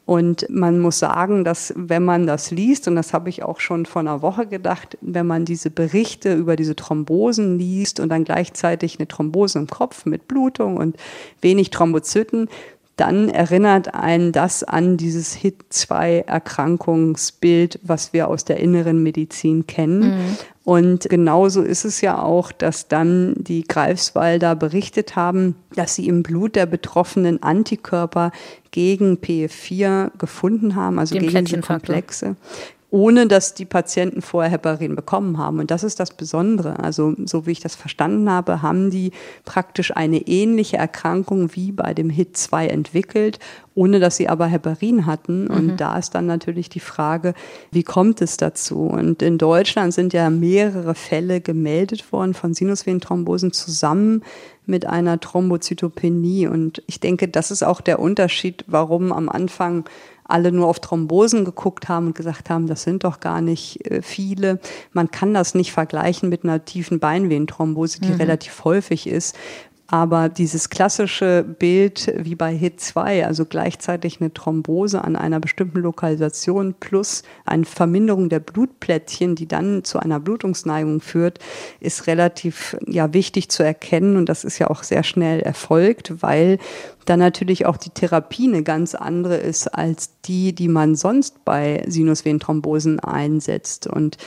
und man muss sagen, dass wenn man das liest, und das habe ich auch schon vor einer Woche gedacht, wenn man diese Berichte über diese Thrombosen liest und dann gleichzeitig eine Thrombose im Kopf mit Blutung und wenig Thrombozyten, dann erinnert einen das an dieses HIT-2-Erkrankungsbild, was wir aus der inneren Medizin kennen. Mhm. Und genauso ist es ja auch, dass dann die Greifswalder berichtet haben, dass sie im Blut der Betroffenen Antikörper gegen PF4 gefunden haben, also Den gegen die Komplexe ohne dass die Patienten vorher Heparin bekommen haben. Und das ist das Besondere. Also so wie ich das verstanden habe, haben die praktisch eine ähnliche Erkrankung wie bei dem HIT2 entwickelt, ohne dass sie aber Heparin hatten. Und mhm. da ist dann natürlich die Frage, wie kommt es dazu? Und in Deutschland sind ja mehrere Fälle gemeldet worden von Sinusvenenthrombosen zusammen mit einer Thrombozytopenie. Und ich denke, das ist auch der Unterschied, warum am Anfang alle nur auf Thrombosen geguckt haben und gesagt haben, das sind doch gar nicht äh, viele. Man kann das nicht vergleichen mit einer tiefen Beinvenenthrombose, die mhm. relativ häufig ist, aber dieses klassische Bild wie bei HIT2, also gleichzeitig eine Thrombose an einer bestimmten Lokalisation plus eine Verminderung der Blutplättchen, die dann zu einer Blutungsneigung führt, ist relativ ja wichtig zu erkennen. Und das ist ja auch sehr schnell erfolgt, weil dann natürlich auch die Therapie eine ganz andere ist als die, die man sonst bei Sinusvenenthrombosen einsetzt. Und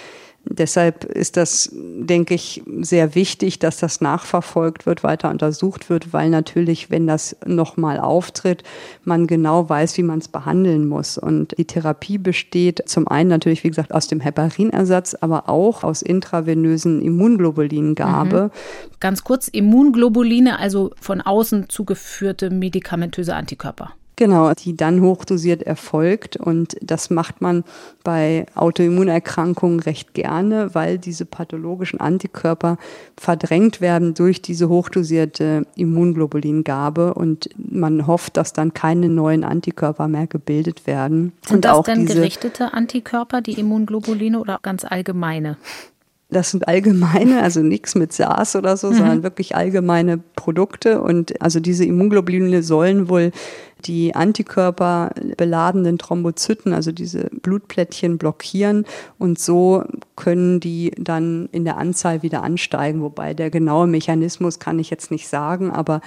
Deshalb ist das, denke ich, sehr wichtig, dass das nachverfolgt wird, weiter untersucht wird, weil natürlich, wenn das nochmal auftritt, man genau weiß, wie man es behandeln muss. Und die Therapie besteht zum einen natürlich, wie gesagt, aus dem Heparinersatz, aber auch aus intravenösen Immunglobulingabe. Mhm. Ganz kurz, Immunglobuline, also von außen zugeführte medikamentöse Antikörper. Genau, die dann hochdosiert erfolgt. Und das macht man bei Autoimmunerkrankungen recht gerne, weil diese pathologischen Antikörper verdrängt werden durch diese hochdosierte Immunglobulingabe. Und man hofft, dass dann keine neuen Antikörper mehr gebildet werden. Sind und das auch denn gerichtete Antikörper, die Immunglobuline oder ganz allgemeine? Das sind allgemeine, also nichts mit SARS oder so, mhm. sondern wirklich allgemeine Produkte. Und also diese Immunglobuline sollen wohl die Antikörper beladenen Thrombozyten, also diese Blutplättchen blockieren und so können die dann in der Anzahl wieder ansteigen, wobei der genaue Mechanismus kann ich jetzt nicht sagen, aber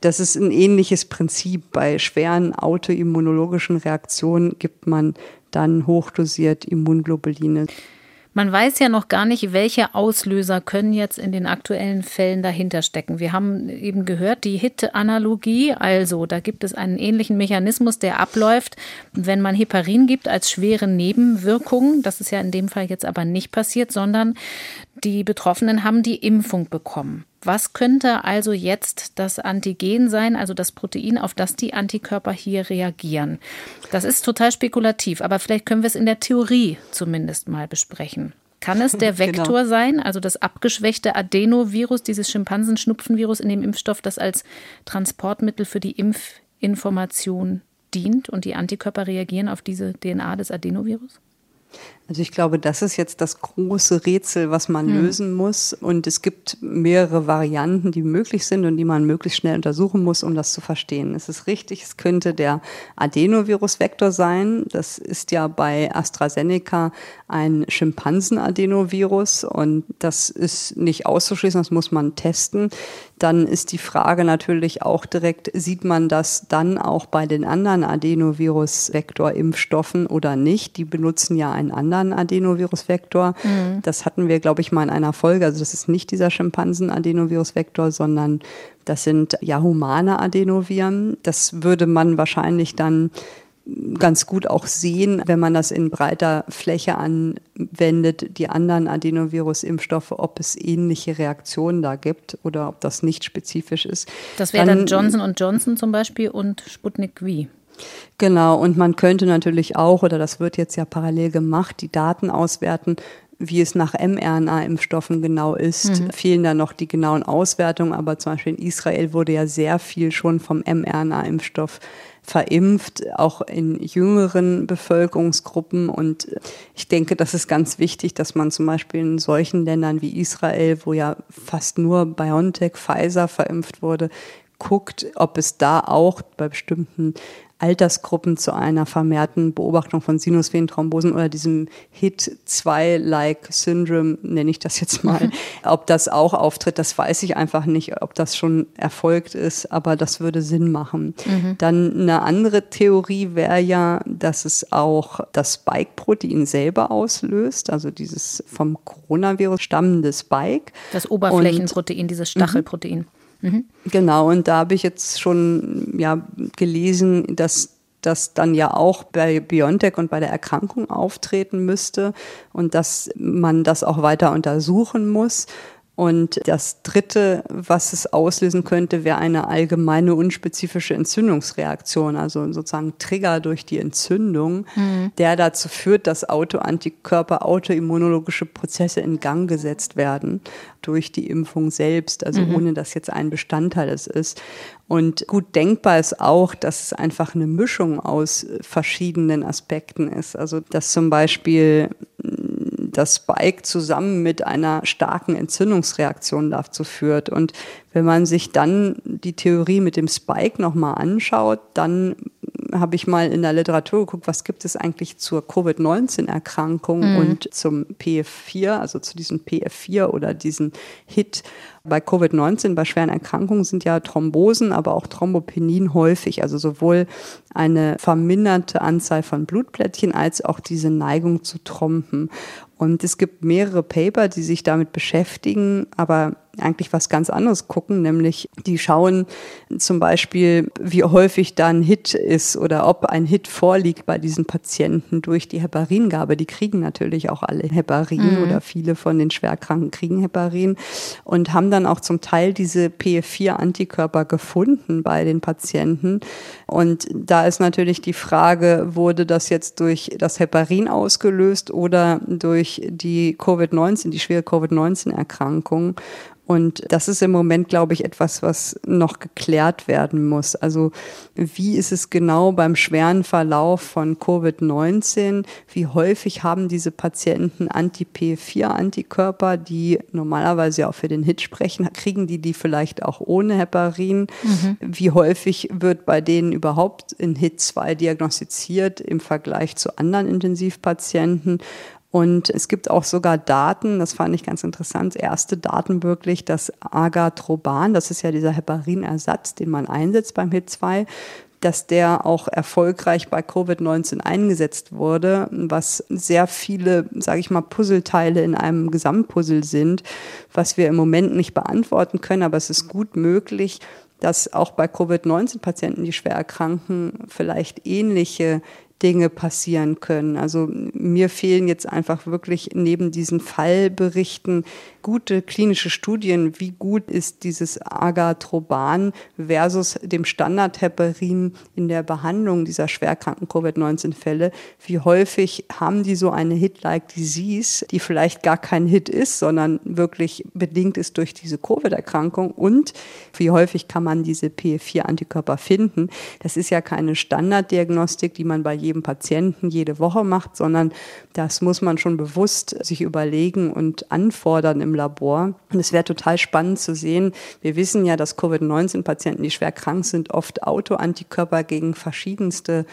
das ist ein ähnliches Prinzip. Bei schweren autoimmunologischen Reaktionen gibt man dann hochdosiert Immunglobuline. Man weiß ja noch gar nicht, welche Auslöser können jetzt in den aktuellen Fällen dahinter stecken. Wir haben eben gehört, die HIT-Analogie, also da gibt es einen ähnlichen Mechanismus, der abläuft, wenn man Heparin gibt als schwere Nebenwirkung. Das ist ja in dem Fall jetzt aber nicht passiert, sondern die Betroffenen haben die Impfung bekommen. Was könnte also jetzt das Antigen sein, also das Protein, auf das die Antikörper hier reagieren? Das ist total spekulativ, aber vielleicht können wir es in der Theorie zumindest mal besprechen. Kann es der genau. Vektor genau. sein, also das abgeschwächte Adenovirus, dieses Schimpansenschnupfenvirus in dem Impfstoff, das als Transportmittel für die Impfinformation dient und die Antikörper reagieren auf diese DNA des Adenovirus? Also ich glaube, das ist jetzt das große Rätsel, was man hm. lösen muss. Und es gibt mehrere Varianten, die möglich sind und die man möglichst schnell untersuchen muss, um das zu verstehen. Es ist richtig, es könnte der Adenovirus-Vektor sein. Das ist ja bei AstraZeneca ein Schimpansen-Adenovirus und das ist nicht auszuschließen, das muss man testen. Dann ist die Frage natürlich auch direkt, sieht man das dann auch bei den anderen Adenovirus-Vektor-Impfstoffen oder nicht? Die benutzen ja einen anderen Adenovirusvektor. Mhm. Das hatten wir, glaube ich, mal in einer Folge. Also das ist nicht dieser Schimpansen-Adenovirusvektor, sondern das sind ja humane Adenoviren. Das würde man wahrscheinlich dann ganz gut auch sehen, wenn man das in breiter Fläche anwendet, die anderen Adenovirus-Impfstoffe, ob es ähnliche Reaktionen da gibt oder ob das nicht spezifisch ist. Das wäre dann, dann Johnson Johnson zum Beispiel und Sputnik V. Genau, und man könnte natürlich auch, oder das wird jetzt ja parallel gemacht, die Daten auswerten, wie es nach mRNA-Impfstoffen genau ist. Mhm. Fehlen da noch die genauen Auswertungen, aber zum Beispiel in Israel wurde ja sehr viel schon vom mRNA-Impfstoff verimpft, auch in jüngeren Bevölkerungsgruppen. Und ich denke, das ist ganz wichtig, dass man zum Beispiel in solchen Ländern wie Israel, wo ja fast nur BioNTech, Pfizer verimpft wurde, guckt, ob es da auch bei bestimmten Altersgruppen zu einer vermehrten Beobachtung von Sinusvenenthrombosen oder diesem HIT-2-like Syndrome, nenne ich das jetzt mal. ob das auch auftritt, das weiß ich einfach nicht, ob das schon erfolgt ist, aber das würde Sinn machen. Mhm. Dann eine andere Theorie wäre ja, dass es auch das Spike-Protein selber auslöst, also dieses vom Coronavirus stammende Spike. Das Oberflächenprotein, Und, dieses Stachelprotein. Mhm. Genau, und da habe ich jetzt schon ja, gelesen, dass das dann ja auch bei BioNTech und bei der Erkrankung auftreten müsste und dass man das auch weiter untersuchen muss. Und das Dritte, was es auslösen könnte, wäre eine allgemeine unspezifische Entzündungsreaktion, also sozusagen Trigger durch die Entzündung, mhm. der dazu führt, dass Autoantikörper, autoimmunologische Prozesse in Gang gesetzt werden durch die Impfung selbst, also mhm. ohne dass jetzt ein Bestandteil es ist. Und gut denkbar ist auch, dass es einfach eine Mischung aus verschiedenen Aspekten ist. Also dass zum Beispiel das Spike zusammen mit einer starken Entzündungsreaktion dazu führt. Und wenn man sich dann die Theorie mit dem Spike nochmal anschaut, dann habe ich mal in der Literatur geguckt, was gibt es eigentlich zur Covid-19-Erkrankung mhm. und zum PF4, also zu diesem PF4 oder diesen Hit. Bei Covid-19, bei schweren Erkrankungen sind ja Thrombosen, aber auch Thrombopenin häufig, also sowohl eine verminderte Anzahl von Blutplättchen als auch diese Neigung zu Trompen. Und es gibt mehrere Paper, die sich damit beschäftigen, aber eigentlich was ganz anderes gucken, nämlich die schauen zum Beispiel, wie häufig da ein Hit ist oder ob ein Hit vorliegt bei diesen Patienten durch die Heparingabe. Die kriegen natürlich auch alle Heparin mhm. oder viele von den Schwerkranken kriegen Heparin und haben dann auch zum Teil diese PF4-Antikörper gefunden bei den Patienten. Und da ist natürlich die Frage, wurde das jetzt durch das Heparin ausgelöst oder durch die Covid-19, die schwere Covid-19-Erkrankung? Und das ist im Moment, glaube ich, etwas, was noch geklärt werden muss. Also wie ist es genau beim schweren Verlauf von Covid-19? Wie häufig haben diese Patienten Anti-P4-Antikörper, die normalerweise auch für den HIT sprechen? Kriegen die die vielleicht auch ohne Heparin? Mhm. Wie häufig wird bei denen überhaupt in HIT2 diagnostiziert im Vergleich zu anderen Intensivpatienten? Und es gibt auch sogar Daten, das fand ich ganz interessant, erste Daten wirklich, dass Agatroban, das ist ja dieser Heparinersatz, den man einsetzt beim HIT2, dass der auch erfolgreich bei Covid-19 eingesetzt wurde, was sehr viele, sage ich mal, Puzzleteile in einem Gesamtpuzzle sind, was wir im Moment nicht beantworten können, aber es ist gut möglich, dass auch bei Covid-19-Patienten, die schwer erkranken, vielleicht ähnliche Dinge passieren können. Also mir fehlen jetzt einfach wirklich neben diesen Fallberichten gute klinische Studien, wie gut ist dieses Agatroban versus dem Standardheparin in der Behandlung dieser schwerkranken Covid-19-Fälle. Wie häufig haben die so eine Hit-like Disease, die vielleicht gar kein Hit ist, sondern wirklich bedingt ist durch diese Covid-Erkrankung und wie häufig kann man diese PF4-Antikörper finden. Das ist ja keine Standarddiagnostik, die man bei jedem Patienten jede Woche macht, sondern das muss man schon bewusst sich überlegen und anfordern im Labor. Und es wäre total spannend zu sehen. Wir wissen ja, dass Covid-19-Patienten, die schwer krank sind, oft Autoantikörper gegen verschiedenste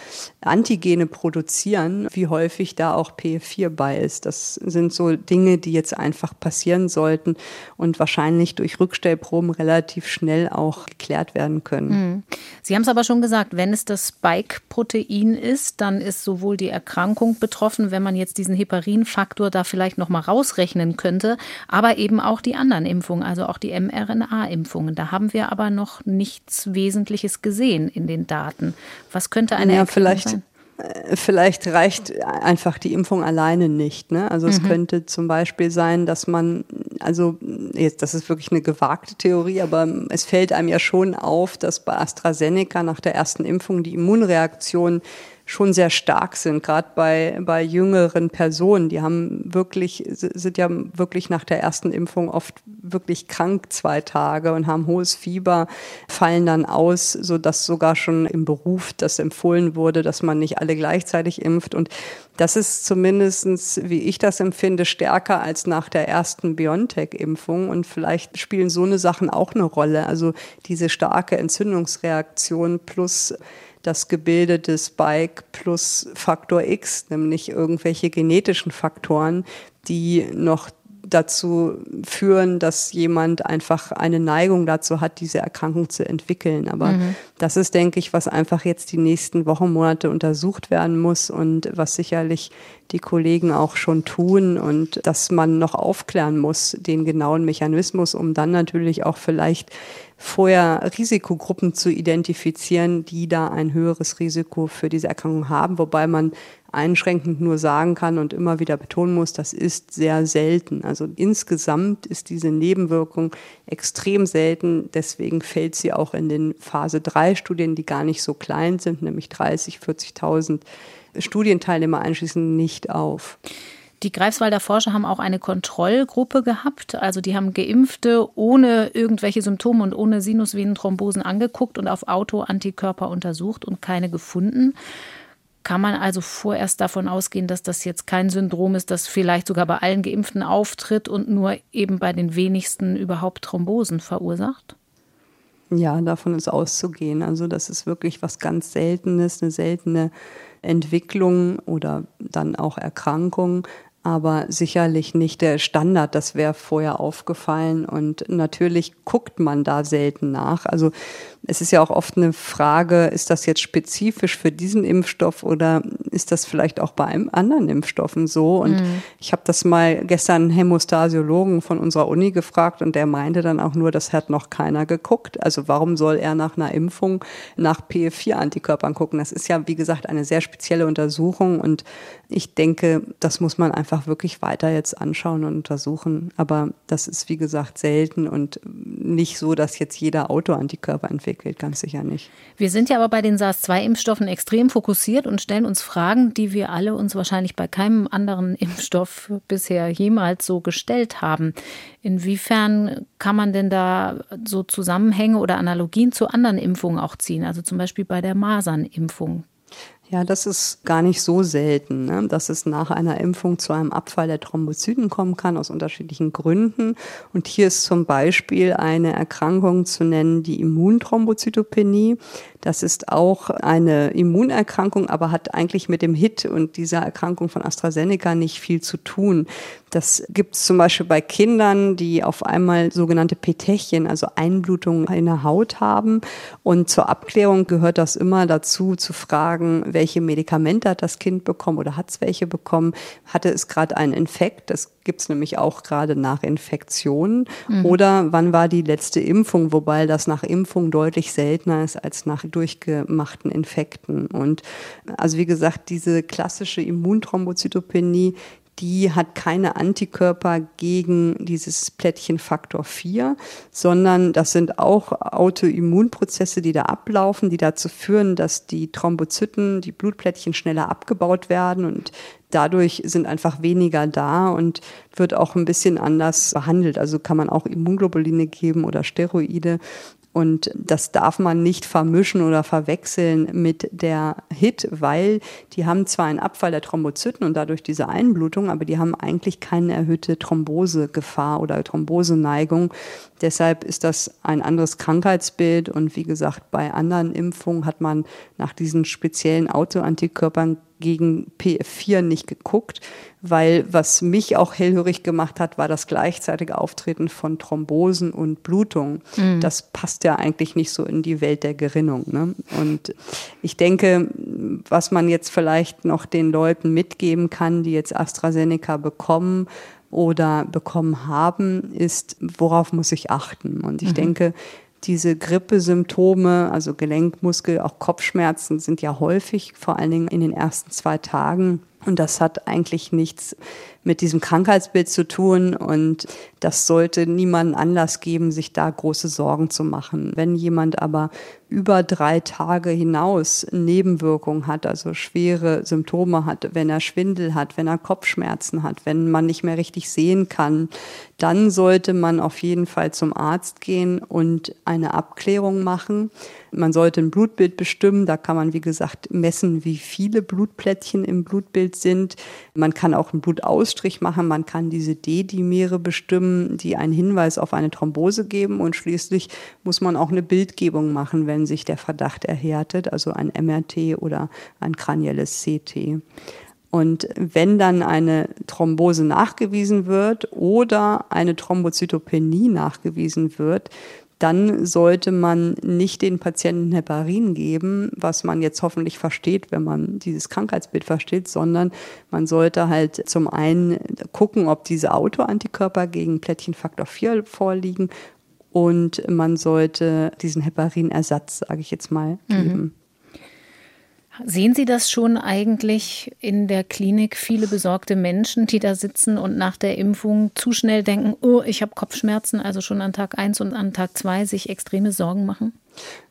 Antigene produzieren, wie häufig da auch PF4 bei ist. Das sind so Dinge, die jetzt einfach passieren sollten und wahrscheinlich durch Rückstellproben relativ schnell auch geklärt werden können. Hm. Sie haben es aber schon gesagt, wenn es das Spike-Protein ist, dann ist sowohl die Erkrankung betroffen, wenn man jetzt diesen Heparinfaktor da vielleicht noch mal rausrechnen könnte, aber eben auch die anderen Impfungen, also auch die mRNA-Impfungen. Da haben wir aber noch nichts Wesentliches gesehen in den Daten. Was könnte eine ja, vielleicht, sein? Äh, vielleicht reicht einfach die Impfung alleine nicht. Ne? Also es mhm. könnte zum Beispiel sein, dass man, also jetzt, das ist wirklich eine gewagte Theorie, aber es fällt einem ja schon auf, dass bei AstraZeneca nach der ersten Impfung die Immunreaktion schon sehr stark sind, gerade bei, bei jüngeren Personen. Die haben wirklich, sind ja wirklich nach der ersten Impfung oft wirklich krank zwei Tage und haben hohes Fieber, fallen dann aus, so dass sogar schon im Beruf das empfohlen wurde, dass man nicht alle gleichzeitig impft. Und das ist zumindestens, wie ich das empfinde, stärker als nach der ersten BioNTech-Impfung. Und vielleicht spielen so eine Sachen auch eine Rolle. Also diese starke Entzündungsreaktion plus das Gebilde des Spike plus Faktor X, nämlich irgendwelche genetischen Faktoren, die noch dazu führen, dass jemand einfach eine Neigung dazu hat, diese Erkrankung zu entwickeln. Aber mhm. das ist, denke ich, was einfach jetzt die nächsten Wochen, Monate untersucht werden muss und was sicherlich die Kollegen auch schon tun und dass man noch aufklären muss, den genauen Mechanismus, um dann natürlich auch vielleicht vorher Risikogruppen zu identifizieren, die da ein höheres Risiko für diese Erkrankung haben, wobei man einschränkend nur sagen kann und immer wieder betonen muss, das ist sehr selten. Also insgesamt ist diese Nebenwirkung extrem selten. Deswegen fällt sie auch in den Phase 3 Studien, die gar nicht so klein sind, nämlich 30, 40.000 Studienteilnehmer einschließend, nicht auf. Die Greifswalder Forscher haben auch eine Kontrollgruppe gehabt. Also die haben Geimpfte ohne irgendwelche Symptome und ohne Sinusvenenthrombosen angeguckt und auf Autoantikörper untersucht und keine gefunden. Kann man also vorerst davon ausgehen, dass das jetzt kein Syndrom ist, das vielleicht sogar bei allen Geimpften auftritt und nur eben bei den wenigsten überhaupt Thrombosen verursacht? Ja, davon ist auszugehen. Also das ist wirklich was ganz Seltenes, eine seltene Entwicklung oder dann auch Erkrankung. Aber sicherlich nicht der Standard. Das wäre vorher aufgefallen und natürlich guckt man da selten nach. Also es ist ja auch oft eine Frage, ist das jetzt spezifisch für diesen Impfstoff oder ist das vielleicht auch bei einem anderen Impfstoffen so? Und mhm. ich habe das mal gestern einen Hämostasiologen von unserer Uni gefragt und der meinte dann auch nur, das hat noch keiner geguckt. Also warum soll er nach einer Impfung nach PF4-Antikörpern gucken? Das ist ja, wie gesagt, eine sehr spezielle Untersuchung und ich denke, das muss man einfach wirklich weiter jetzt anschauen und untersuchen. Aber das ist, wie gesagt, selten und nicht so, dass jetzt jeder Autoantikörper entwickelt entwickelt, ganz sicher nicht. Wir sind ja aber bei den SARS-2-Impfstoffen extrem fokussiert und stellen uns Fragen, die wir alle uns wahrscheinlich bei keinem anderen Impfstoff bisher jemals so gestellt haben. Inwiefern kann man denn da so Zusammenhänge oder Analogien zu anderen Impfungen auch ziehen? Also zum Beispiel bei der Masernimpfung. Ja, das ist gar nicht so selten, ne? dass es nach einer Impfung zu einem Abfall der Thrombozyten kommen kann, aus unterschiedlichen Gründen. Und hier ist zum Beispiel eine Erkrankung zu nennen, die Immunthrombozytopenie. Das ist auch eine Immunerkrankung, aber hat eigentlich mit dem HIT und dieser Erkrankung von AstraZeneca nicht viel zu tun. Das gibt es zum Beispiel bei Kindern, die auf einmal sogenannte Petechien, also Einblutungen in der Haut haben. Und zur Abklärung gehört das immer dazu, zu fragen, welche Medikamente hat das Kind bekommen oder hat es welche bekommen? Hatte es gerade einen Infekt? Das gibt es nämlich auch gerade nach Infektionen. Mhm. Oder wann war die letzte Impfung? Wobei das nach Impfung deutlich seltener ist als nach durchgemachten Infekten. Und also wie gesagt, diese klassische Immunthrombozytopenie, die hat keine Antikörper gegen dieses Plättchen Faktor 4, sondern das sind auch Autoimmunprozesse, die da ablaufen, die dazu führen, dass die Thrombozyten, die Blutplättchen schneller abgebaut werden und dadurch sind einfach weniger da und wird auch ein bisschen anders behandelt. Also kann man auch Immunglobuline geben oder Steroide. Und das darf man nicht vermischen oder verwechseln mit der HIT, weil die haben zwar einen Abfall der Thrombozyten und dadurch diese Einblutung, aber die haben eigentlich keine erhöhte Thrombosegefahr oder Thromboseneigung. Deshalb ist das ein anderes Krankheitsbild. Und wie gesagt, bei anderen Impfungen hat man nach diesen speziellen Autoantikörpern gegen PF4 nicht geguckt, weil was mich auch hellhörig gemacht hat, war das gleichzeitige Auftreten von Thrombosen und Blutungen. Mhm. Das passt ja eigentlich nicht so in die Welt der Gerinnung. Ne? Und ich denke, was man jetzt vielleicht noch den Leuten mitgeben kann, die jetzt AstraZeneca bekommen, oder bekommen haben, ist, worauf muss ich achten? Und ich mhm. denke, diese Grippesymptome, also Gelenkmuskel, auch Kopfschmerzen sind ja häufig, vor allen Dingen in den ersten zwei Tagen. Und das hat eigentlich nichts mit diesem Krankheitsbild zu tun und das sollte niemanden Anlass geben, sich da große Sorgen zu machen. Wenn jemand aber über drei Tage hinaus Nebenwirkungen hat, also schwere Symptome hat, wenn er Schwindel hat, wenn er Kopfschmerzen hat, wenn man nicht mehr richtig sehen kann, dann sollte man auf jeden Fall zum Arzt gehen und eine Abklärung machen. Man sollte ein Blutbild bestimmen. Da kann man, wie gesagt, messen, wie viele Blutplättchen im Blutbild sind. Man kann auch einen Blutausstrich machen. Man kann diese D-Dimere bestimmen, die einen Hinweis auf eine Thrombose geben. Und schließlich muss man auch eine Bildgebung machen, wenn sich der Verdacht erhärtet, also ein MRT oder ein kranielles CT. Und wenn dann eine Thrombose nachgewiesen wird oder eine Thrombozytopenie nachgewiesen wird, dann sollte man nicht den Patienten Heparin geben, was man jetzt hoffentlich versteht, wenn man dieses Krankheitsbild versteht, sondern man sollte halt zum einen gucken, ob diese Autoantikörper gegen Plättchenfaktor 4 vorliegen und man sollte diesen Heparinersatz, sage ich jetzt mal, geben. Mhm. Sehen Sie das schon eigentlich in der Klinik, viele besorgte Menschen, die da sitzen und nach der Impfung zu schnell denken, oh, ich habe Kopfschmerzen, also schon an Tag 1 und an Tag 2 sich extreme Sorgen machen?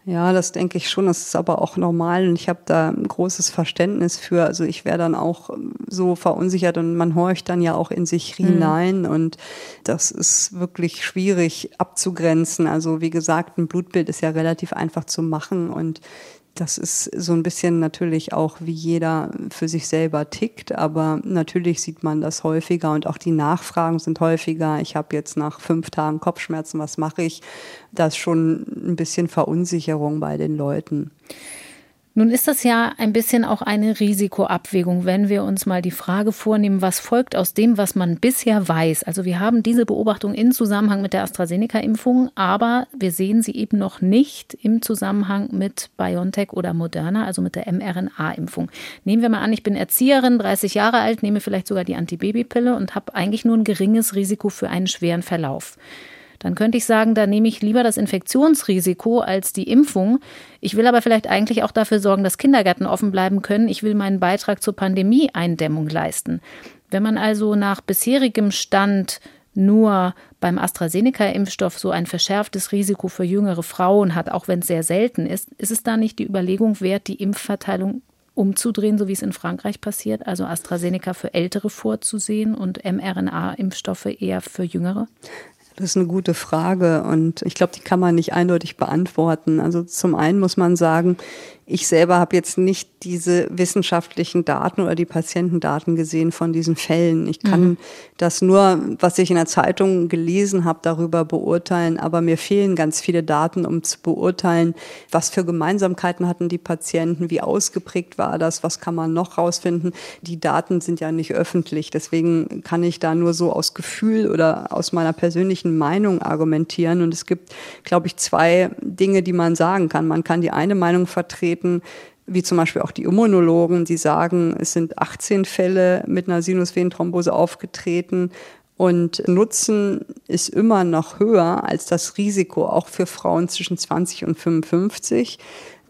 Ja, das denke ich schon. Das ist aber auch normal und ich habe da ein großes Verständnis für. Also ich wäre dann auch so verunsichert und man horcht dann ja auch in sich mhm. hinein mhm. und das ist wirklich schwierig abzugrenzen. Also wie gesagt, ein Blutbild ist ja relativ einfach zu machen und das ist so ein bisschen natürlich auch, wie jeder für sich selber tickt, aber natürlich sieht man das häufiger und auch die Nachfragen sind häufiger. Ich habe jetzt nach fünf Tagen Kopfschmerzen, was mache ich? Das ist schon ein bisschen Verunsicherung bei den Leuten. Nun ist das ja ein bisschen auch eine Risikoabwägung, wenn wir uns mal die Frage vornehmen, was folgt aus dem, was man bisher weiß. Also wir haben diese Beobachtung in Zusammenhang mit der AstraZeneca-Impfung, aber wir sehen sie eben noch nicht im Zusammenhang mit BioNTech oder Moderna, also mit der mRNA-Impfung. Nehmen wir mal an, ich bin Erzieherin, 30 Jahre alt, nehme vielleicht sogar die Antibabypille und habe eigentlich nur ein geringes Risiko für einen schweren Verlauf dann könnte ich sagen, da nehme ich lieber das Infektionsrisiko als die Impfung. Ich will aber vielleicht eigentlich auch dafür sorgen, dass Kindergärten offen bleiben können. Ich will meinen Beitrag zur Pandemie-Eindämmung leisten. Wenn man also nach bisherigem Stand nur beim AstraZeneca-Impfstoff so ein verschärftes Risiko für jüngere Frauen hat, auch wenn es sehr selten ist, ist es da nicht die Überlegung wert, die Impfverteilung umzudrehen, so wie es in Frankreich passiert, also AstraZeneca für Ältere vorzusehen und mRNA-Impfstoffe eher für Jüngere? Das ist eine gute Frage und ich glaube, die kann man nicht eindeutig beantworten. Also zum einen muss man sagen, ich selber habe jetzt nicht diese wissenschaftlichen Daten oder die Patientendaten gesehen von diesen Fällen. Ich kann mhm. das nur, was ich in der Zeitung gelesen habe, darüber beurteilen. Aber mir fehlen ganz viele Daten, um zu beurteilen, was für Gemeinsamkeiten hatten die Patienten, wie ausgeprägt war das, was kann man noch rausfinden. Die Daten sind ja nicht öffentlich. Deswegen kann ich da nur so aus Gefühl oder aus meiner persönlichen Meinung argumentieren. Und es gibt, glaube ich, zwei Dinge, die man sagen kann. Man kann die eine Meinung vertreten, auftreten, wie zum Beispiel auch die Immunologen, die sagen, es sind 18 Fälle mit einer Sinusvenenthrombose aufgetreten und Nutzen ist immer noch höher als das Risiko, auch für Frauen zwischen 20 und 55.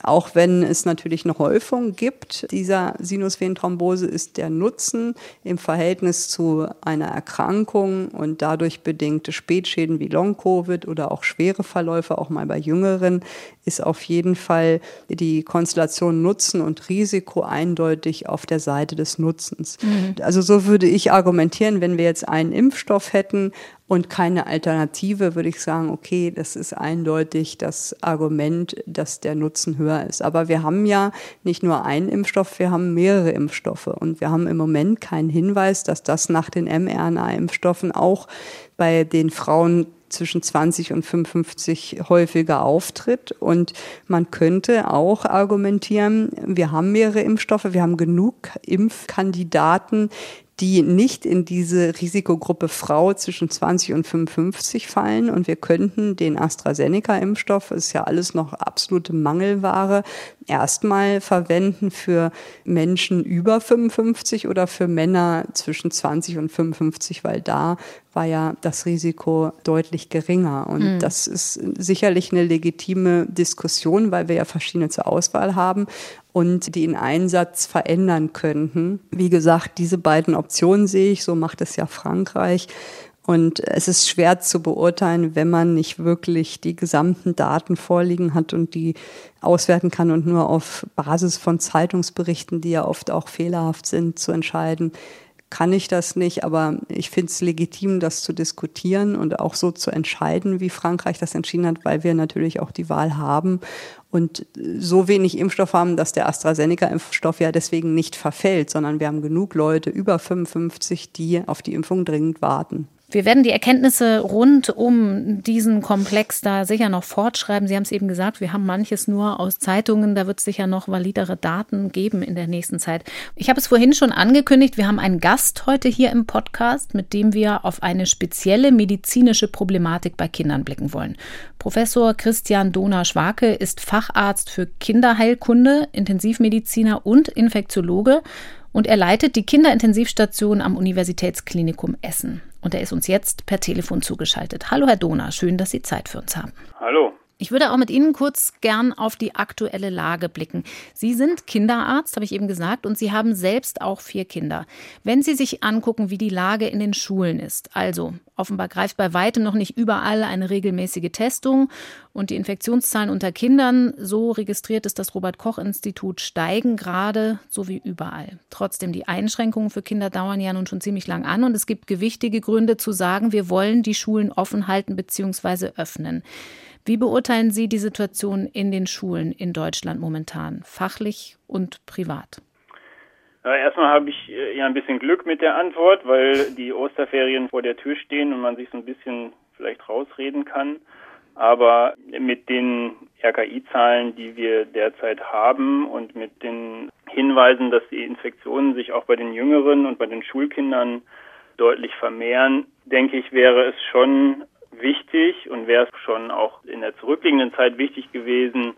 Auch wenn es natürlich eine Häufung gibt dieser Sinusvenenthrombose, ist der Nutzen im Verhältnis zu einer Erkrankung und dadurch bedingte Spätschäden wie Long-Covid oder auch schwere Verläufe, auch mal bei Jüngeren, ist auf jeden Fall die Konstellation Nutzen und Risiko eindeutig auf der Seite des Nutzens. Mhm. Also so würde ich argumentieren, wenn wir jetzt einen Impfstoff hätten und keine Alternative, würde ich sagen, okay, das ist eindeutig das Argument, dass der Nutzen höher ist. Aber wir haben ja nicht nur einen Impfstoff, wir haben mehrere Impfstoffe und wir haben im Moment keinen Hinweis, dass das nach den mRNA-Impfstoffen auch bei den Frauen zwischen 20 und 55 häufiger auftritt. Und man könnte auch argumentieren, wir haben mehrere Impfstoffe, wir haben genug Impfkandidaten, die nicht in diese Risikogruppe Frau zwischen 20 und 55 fallen. Und wir könnten den AstraZeneca-Impfstoff, ist ja alles noch absolute Mangelware, erstmal verwenden für Menschen über 55 oder für Männer zwischen 20 und 55, weil da war ja das Risiko deutlich geringer. Und mhm. das ist sicherlich eine legitime Diskussion, weil wir ja verschiedene zur Auswahl haben und die in Einsatz verändern könnten. Wie gesagt, diese beiden Optionen sehe ich, so macht es ja Frankreich. Und es ist schwer zu beurteilen, wenn man nicht wirklich die gesamten Daten vorliegen hat und die auswerten kann und nur auf Basis von Zeitungsberichten, die ja oft auch fehlerhaft sind, zu entscheiden, kann ich das nicht, aber ich finde es legitim, das zu diskutieren und auch so zu entscheiden, wie Frankreich das entschieden hat, weil wir natürlich auch die Wahl haben und so wenig Impfstoff haben, dass der AstraZeneca-Impfstoff ja deswegen nicht verfällt, sondern wir haben genug Leute über 55, die auf die Impfung dringend warten. Wir werden die Erkenntnisse rund um diesen Komplex da sicher noch fortschreiben. Sie haben es eben gesagt, wir haben manches nur aus Zeitungen. Da wird es sicher noch validere Daten geben in der nächsten Zeit. Ich habe es vorhin schon angekündigt. Wir haben einen Gast heute hier im Podcast, mit dem wir auf eine spezielle medizinische Problematik bei Kindern blicken wollen. Professor Christian Doner-Schwake ist Facharzt für Kinderheilkunde, Intensivmediziner und Infektiologe und er leitet die Kinderintensivstation am Universitätsklinikum Essen. Und er ist uns jetzt per Telefon zugeschaltet. Hallo, Herr Doner, schön, dass Sie Zeit für uns haben. Hallo. Ich würde auch mit Ihnen kurz gern auf die aktuelle Lage blicken. Sie sind Kinderarzt, habe ich eben gesagt, und Sie haben selbst auch vier Kinder. Wenn Sie sich angucken, wie die Lage in den Schulen ist, also offenbar greift bei weitem noch nicht überall eine regelmäßige Testung und die Infektionszahlen unter Kindern, so registriert es das Robert Koch Institut, steigen gerade so wie überall. Trotzdem, die Einschränkungen für Kinder dauern ja nun schon ziemlich lang an und es gibt gewichtige Gründe zu sagen, wir wollen die Schulen offen halten bzw. öffnen. Wie beurteilen Sie die Situation in den Schulen in Deutschland momentan, fachlich und privat? Erstmal habe ich äh, ja ein bisschen Glück mit der Antwort, weil die Osterferien vor der Tür stehen und man sich so ein bisschen vielleicht rausreden kann. Aber mit den RKI-Zahlen, die wir derzeit haben und mit den Hinweisen, dass die Infektionen sich auch bei den Jüngeren und bei den Schulkindern deutlich vermehren, denke ich, wäre es schon wichtig und wäre es schon auch in der zurückliegenden Zeit wichtig gewesen,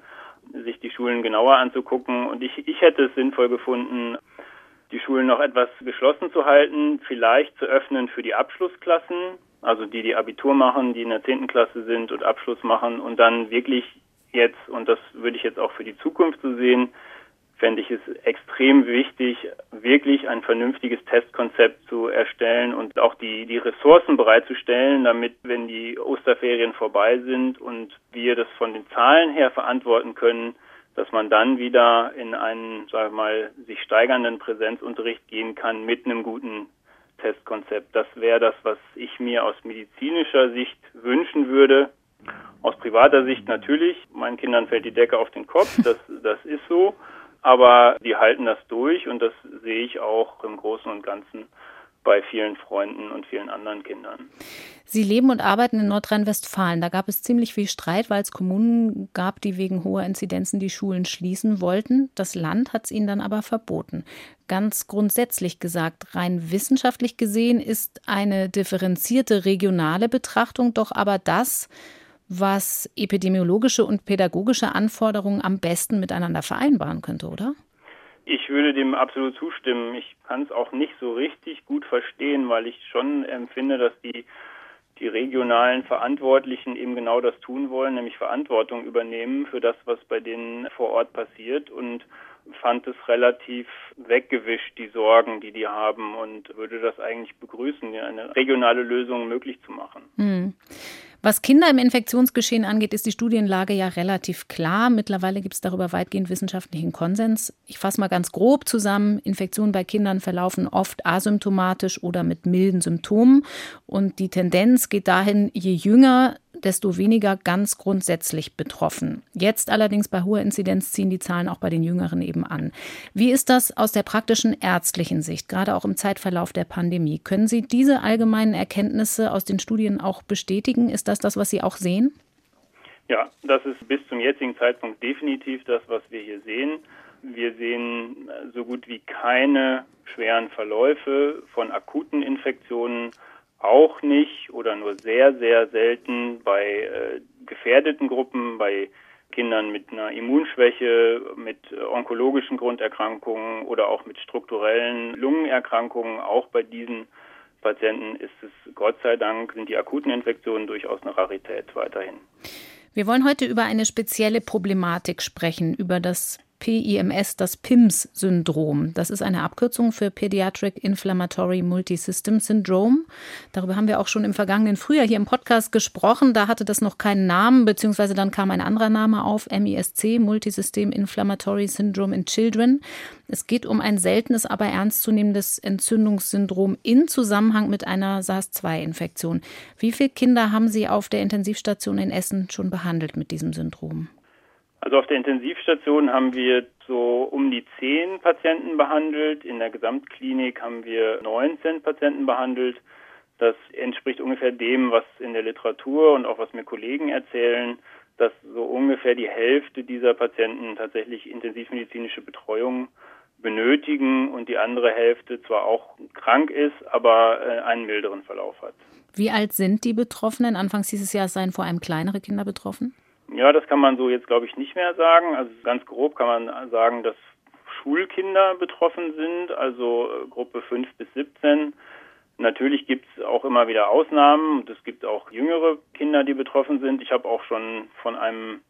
sich die Schulen genauer anzugucken. Und ich, ich hätte es sinnvoll gefunden, die Schulen noch etwas geschlossen zu halten, vielleicht zu öffnen für die Abschlussklassen, also die, die Abitur machen, die in der zehnten Klasse sind und Abschluss machen und dann wirklich jetzt, und das würde ich jetzt auch für die Zukunft so sehen, fände ich es extrem wichtig, wirklich ein vernünftiges Testkonzept zu erstellen und auch die, die Ressourcen bereitzustellen, damit, wenn die Osterferien vorbei sind und wir das von den Zahlen her verantworten können, dass man dann wieder in einen, sagen wir mal, sich steigernden Präsenzunterricht gehen kann mit einem guten Testkonzept. Das wäre das, was ich mir aus medizinischer Sicht wünschen würde. Aus privater Sicht natürlich. Meinen Kindern fällt die Decke auf den Kopf. Das, das ist so. Aber die halten das durch und das sehe ich auch im Großen und Ganzen bei vielen Freunden und vielen anderen Kindern. Sie leben und arbeiten in Nordrhein-Westfalen. Da gab es ziemlich viel Streit, weil es Kommunen gab, die wegen hoher Inzidenzen die Schulen schließen wollten. Das Land hat es ihnen dann aber verboten. Ganz grundsätzlich gesagt, rein wissenschaftlich gesehen ist eine differenzierte regionale Betrachtung doch aber das, was epidemiologische und pädagogische Anforderungen am besten miteinander vereinbaren könnte, oder? Ich würde dem absolut zustimmen. Ich kann es auch nicht so richtig gut verstehen, weil ich schon empfinde, dass die, die regionalen Verantwortlichen eben genau das tun wollen, nämlich Verantwortung übernehmen für das, was bei denen vor Ort passiert und fand es relativ weggewischt, die Sorgen, die die haben und würde das eigentlich begrüßen, eine regionale Lösung möglich zu machen. Hm. Was Kinder im Infektionsgeschehen angeht, ist die Studienlage ja relativ klar. Mittlerweile gibt es darüber weitgehend wissenschaftlichen Konsens. Ich fasse mal ganz grob zusammen. Infektionen bei Kindern verlaufen oft asymptomatisch oder mit milden Symptomen. Und die Tendenz geht dahin, je jünger desto weniger ganz grundsätzlich betroffen. Jetzt allerdings bei hoher Inzidenz ziehen die Zahlen auch bei den Jüngeren eben an. Wie ist das aus der praktischen ärztlichen Sicht, gerade auch im Zeitverlauf der Pandemie? Können Sie diese allgemeinen Erkenntnisse aus den Studien auch bestätigen? Ist das das, was Sie auch sehen? Ja, das ist bis zum jetzigen Zeitpunkt definitiv das, was wir hier sehen. Wir sehen so gut wie keine schweren Verläufe von akuten Infektionen auch nicht oder nur sehr, sehr selten bei äh, gefährdeten Gruppen, bei Kindern mit einer Immunschwäche, mit onkologischen Grunderkrankungen oder auch mit strukturellen Lungenerkrankungen. Auch bei diesen Patienten ist es Gott sei Dank, sind die akuten Infektionen durchaus eine Rarität weiterhin. Wir wollen heute über eine spezielle Problematik sprechen, über das PIMS, das PIMS-Syndrom. Das ist eine Abkürzung für Pediatric Inflammatory Multisystem Syndrome. Darüber haben wir auch schon im vergangenen Frühjahr hier im Podcast gesprochen. Da hatte das noch keinen Namen, beziehungsweise dann kam ein anderer Name auf, MISC, Multisystem Inflammatory Syndrome in Children. Es geht um ein seltenes, aber ernstzunehmendes Entzündungssyndrom in Zusammenhang mit einer SARS-2-Infektion. Wie viele Kinder haben Sie auf der Intensivstation in Essen schon behandelt mit diesem Syndrom? Also auf der Intensivstation haben wir so um die zehn Patienten behandelt. In der Gesamtklinik haben wir 19 Patienten behandelt. Das entspricht ungefähr dem, was in der Literatur und auch was mir Kollegen erzählen, dass so ungefähr die Hälfte dieser Patienten tatsächlich intensivmedizinische Betreuung benötigen und die andere Hälfte zwar auch krank ist, aber äh, einen milderen Verlauf hat. Wie alt sind die Betroffenen? Anfangs dieses Jahres seien vor allem kleinere Kinder betroffen. Ja, das kann man so jetzt, glaube ich, nicht mehr sagen. Also ganz grob kann man sagen, dass Schulkinder betroffen sind, also äh, Gruppe 5 bis 17. Natürlich gibt es auch immer wieder Ausnahmen und es gibt auch jüngere Kinder, die betroffen sind. Ich habe auch schon von einem,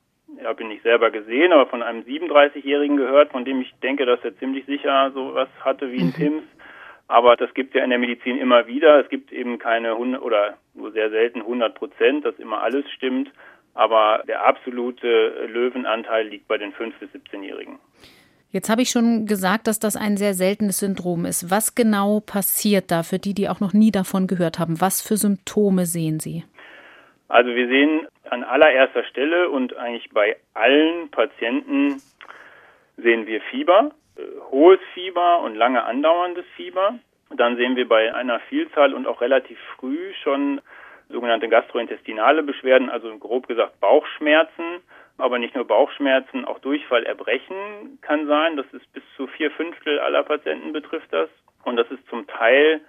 ja, bin ich selber gesehen, aber von einem 37-Jährigen gehört, von dem ich denke, dass er ziemlich sicher sowas hatte wie ein PIMS. Mhm. Aber das gibt es ja in der Medizin immer wieder. Es gibt eben keine 100 oder nur sehr selten 100 Prozent, dass immer alles stimmt aber der absolute Löwenanteil liegt bei den 5- bis 17-Jährigen. Jetzt habe ich schon gesagt, dass das ein sehr seltenes Syndrom ist. Was genau passiert da für die, die auch noch nie davon gehört haben? Was für Symptome sehen Sie? Also wir sehen an allererster Stelle und eigentlich bei allen Patienten sehen wir Fieber, äh, hohes Fieber und lange andauerndes Fieber. Dann sehen wir bei einer Vielzahl und auch relativ früh schon sogenannte gastrointestinale Beschwerden, also grob gesagt Bauchschmerzen, aber nicht nur Bauchschmerzen, auch Durchfall, Erbrechen kann sein. Das ist bis zu vier Fünftel aller Patienten betrifft das. Und das ist zum Teil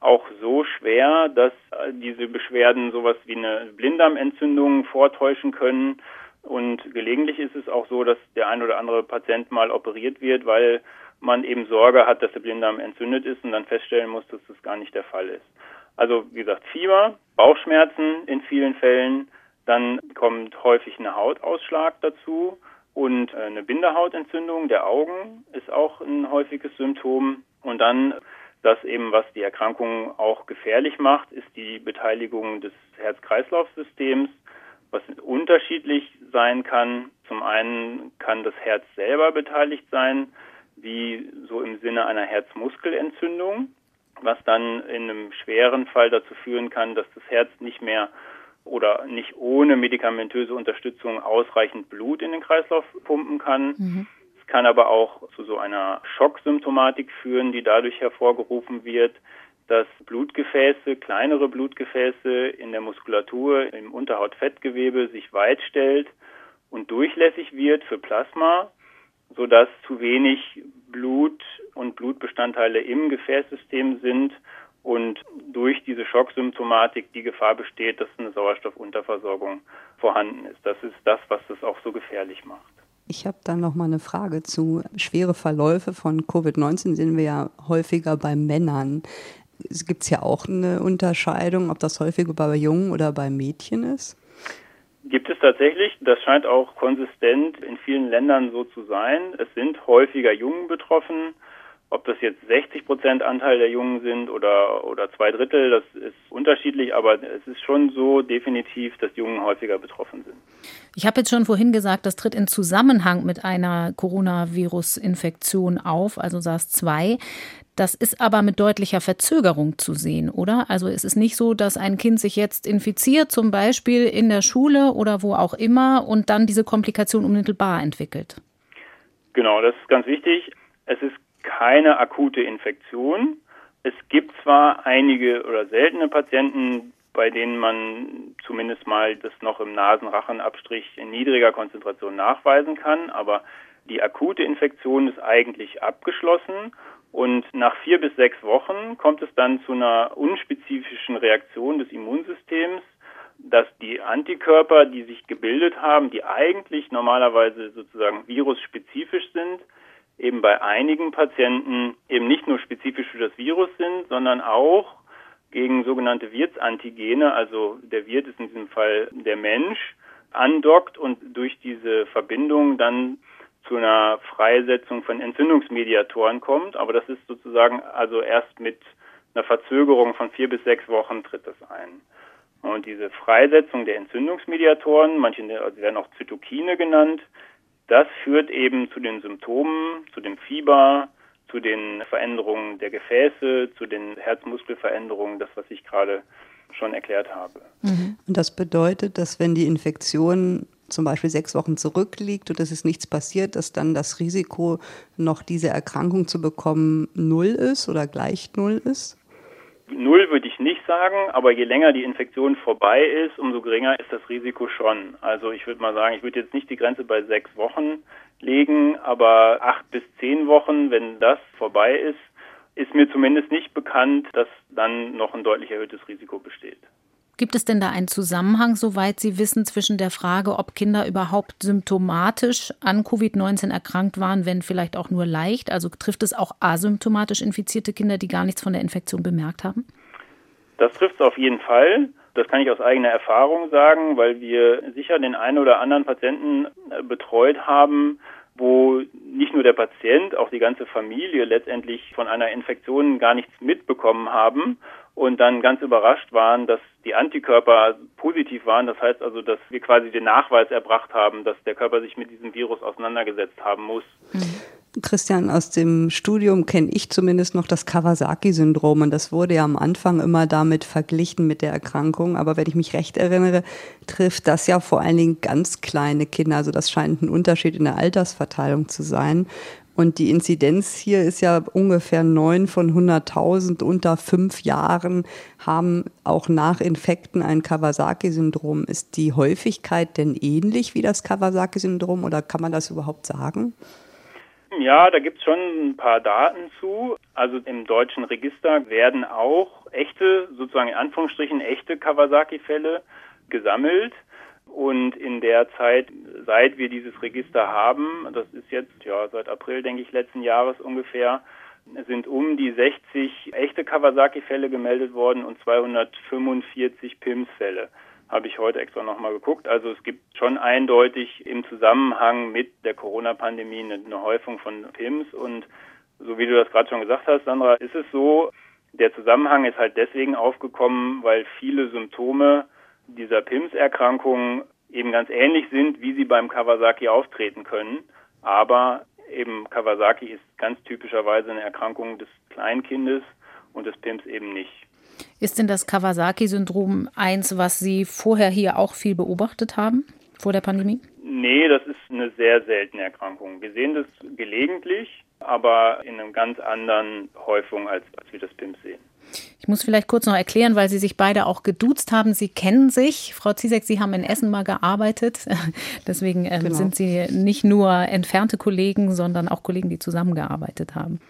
auch so schwer, dass diese Beschwerden sowas wie eine Blinddarmentzündung vortäuschen können. Und gelegentlich ist es auch so, dass der ein oder andere Patient mal operiert wird, weil man eben Sorge hat, dass der Blinddarm entzündet ist und dann feststellen muss, dass das gar nicht der Fall ist. Also wie gesagt, Fieber, Bauchschmerzen in vielen Fällen, dann kommt häufig ein Hautausschlag dazu und eine Bindehautentzündung der Augen ist auch ein häufiges Symptom. Und dann das eben, was die Erkrankung auch gefährlich macht, ist die Beteiligung des Herz-Kreislauf-Systems, was unterschiedlich sein kann. Zum einen kann das Herz selber beteiligt sein, wie so im Sinne einer Herzmuskelentzündung, was dann in einem schweren Fall dazu führen kann, dass das Herz nicht mehr oder nicht ohne medikamentöse Unterstützung ausreichend Blut in den Kreislauf pumpen kann. Mhm. Es kann aber auch zu so einer Schocksymptomatik führen, die dadurch hervorgerufen wird, dass Blutgefäße, kleinere Blutgefäße in der Muskulatur, im Unterhautfettgewebe sich weit stellt und durchlässig wird für Plasma, sodass zu wenig Blut und Blutbestandteile im Gefäßsystem sind und durch diese Schocksymptomatik die Gefahr besteht, dass eine Sauerstoffunterversorgung vorhanden ist. Das ist das, was es auch so gefährlich macht. Ich habe dann noch mal eine Frage zu schwere Verläufe von Covid-19 sehen wir ja häufiger bei Männern. Es gibt ja auch eine Unterscheidung, ob das häufiger bei Jungen oder bei Mädchen ist? Gibt es tatsächlich. Das scheint auch konsistent in vielen Ländern so zu sein. Es sind häufiger Jungen betroffen. Ob das jetzt 60 Prozent Anteil der Jungen sind oder, oder zwei Drittel, das ist unterschiedlich, aber es ist schon so definitiv, dass Jungen häufiger betroffen sind. Ich habe jetzt schon vorhin gesagt, das tritt in Zusammenhang mit einer Coronavirus-Infektion auf, also SARS-2. Das ist aber mit deutlicher Verzögerung zu sehen, oder? Also es ist nicht so, dass ein Kind sich jetzt infiziert, zum Beispiel in der Schule oder wo auch immer, und dann diese Komplikation unmittelbar entwickelt. Genau, das ist ganz wichtig. Es ist keine akute Infektion. Es gibt zwar einige oder seltene Patienten, bei denen man zumindest mal das noch im Nasenrachenabstrich in niedriger Konzentration nachweisen kann, aber die akute Infektion ist eigentlich abgeschlossen und nach vier bis sechs Wochen kommt es dann zu einer unspezifischen Reaktion des Immunsystems, dass die Antikörper, die sich gebildet haben, die eigentlich normalerweise sozusagen virusspezifisch sind, eben bei einigen Patienten eben nicht nur spezifisch für das Virus sind, sondern auch gegen sogenannte Wirtsantigene, also der Wirt ist in diesem Fall der Mensch, andockt und durch diese Verbindung dann zu einer Freisetzung von Entzündungsmediatoren kommt. Aber das ist sozusagen also erst mit einer Verzögerung von vier bis sechs Wochen tritt das ein. Und diese Freisetzung der Entzündungsmediatoren, manche werden auch Zytokine genannt, das führt eben zu den Symptomen, zu dem Fieber, zu den Veränderungen der Gefäße, zu den Herzmuskelveränderungen, das, was ich gerade schon erklärt habe. Mhm. Und das bedeutet, dass wenn die Infektion zum Beispiel sechs Wochen zurückliegt und es ist nichts passiert, dass dann das Risiko, noch diese Erkrankung zu bekommen, null ist oder gleich null ist? Null würde ich nicht sagen, aber je länger die Infektion vorbei ist, umso geringer ist das Risiko schon. Also ich würde mal sagen, ich würde jetzt nicht die Grenze bei sechs Wochen legen, aber acht bis zehn Wochen, wenn das vorbei ist, ist mir zumindest nicht bekannt, dass dann noch ein deutlich erhöhtes Risiko besteht. Gibt es denn da einen Zusammenhang, soweit Sie wissen, zwischen der Frage, ob Kinder überhaupt symptomatisch an Covid-19 erkrankt waren, wenn vielleicht auch nur leicht? Also trifft es auch asymptomatisch infizierte Kinder, die gar nichts von der Infektion bemerkt haben? Das trifft es auf jeden Fall. Das kann ich aus eigener Erfahrung sagen, weil wir sicher den einen oder anderen Patienten äh, betreut haben, wo nicht nur der Patient, auch die ganze Familie letztendlich von einer Infektion gar nichts mitbekommen haben und dann ganz überrascht waren, dass die Antikörper positiv waren. Das heißt also, dass wir quasi den Nachweis erbracht haben, dass der Körper sich mit diesem Virus auseinandergesetzt haben muss. Christian, aus dem Studium kenne ich zumindest noch das Kawasaki-Syndrom und das wurde ja am Anfang immer damit verglichen mit der Erkrankung. Aber wenn ich mich recht erinnere, trifft das ja vor allen Dingen ganz kleine Kinder. Also das scheint ein Unterschied in der Altersverteilung zu sein. Und die Inzidenz hier ist ja ungefähr 9 von 100.000 unter fünf Jahren haben auch nach Infekten ein Kawasaki-Syndrom. Ist die Häufigkeit denn ähnlich wie das Kawasaki-Syndrom oder kann man das überhaupt sagen? Ja, da gibt es schon ein paar Daten zu. Also im deutschen Register werden auch echte, sozusagen in Anführungsstrichen echte Kawasaki-Fälle gesammelt. Und in der Zeit, seit wir dieses Register haben, das ist jetzt ja seit April, denke ich, letzten Jahres ungefähr, sind um die 60 echte Kawasaki-Fälle gemeldet worden und 245 PIMS-Fälle. Habe ich heute extra nochmal geguckt. Also es gibt schon eindeutig im Zusammenhang mit der Corona-Pandemie eine, Häufung von PIMS. Und so wie du das gerade schon gesagt hast, Sandra, ist es so, der Zusammenhang ist halt deswegen aufgekommen, weil viele Symptome dieser PIMS-Erkrankungen eben ganz ähnlich sind, wie sie beim Kawasaki auftreten können. Aber eben Kawasaki ist ganz typischerweise eine Erkrankung des Kleinkindes und des PIMS eben nicht. Ist denn das Kawasaki-Syndrom eins, was Sie vorher hier auch viel beobachtet haben, vor der Pandemie? Nee, das ist eine sehr seltene Erkrankung. Wir sehen das gelegentlich, aber in einer ganz anderen Häufung, als, als wir das PIMS sehen. Ich muss vielleicht kurz noch erklären, weil Sie sich beide auch geduzt haben. Sie kennen sich. Frau Ziesek, Sie haben in Essen mal gearbeitet. Deswegen ähm, genau. sind Sie nicht nur entfernte Kollegen, sondern auch Kollegen, die zusammengearbeitet haben.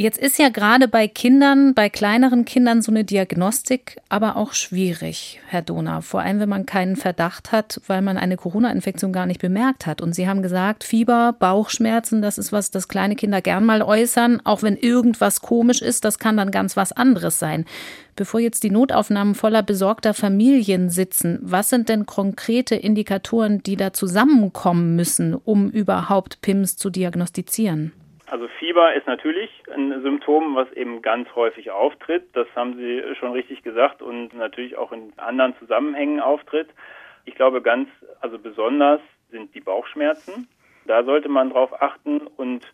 Jetzt ist ja gerade bei Kindern, bei kleineren Kindern so eine Diagnostik aber auch schwierig, Herr Donau. Vor allem, wenn man keinen Verdacht hat, weil man eine Corona-Infektion gar nicht bemerkt hat. Und Sie haben gesagt, Fieber, Bauchschmerzen, das ist was, das kleine Kinder gern mal äußern. Auch wenn irgendwas komisch ist, das kann dann ganz was anderes sein. Bevor jetzt die Notaufnahmen voller besorgter Familien sitzen, was sind denn konkrete Indikatoren, die da zusammenkommen müssen, um überhaupt PIMS zu diagnostizieren? Also Fieber ist natürlich ein Symptom, was eben ganz häufig auftritt. Das haben Sie schon richtig gesagt und natürlich auch in anderen Zusammenhängen auftritt. Ich glaube ganz, also besonders sind die Bauchschmerzen. Da sollte man drauf achten und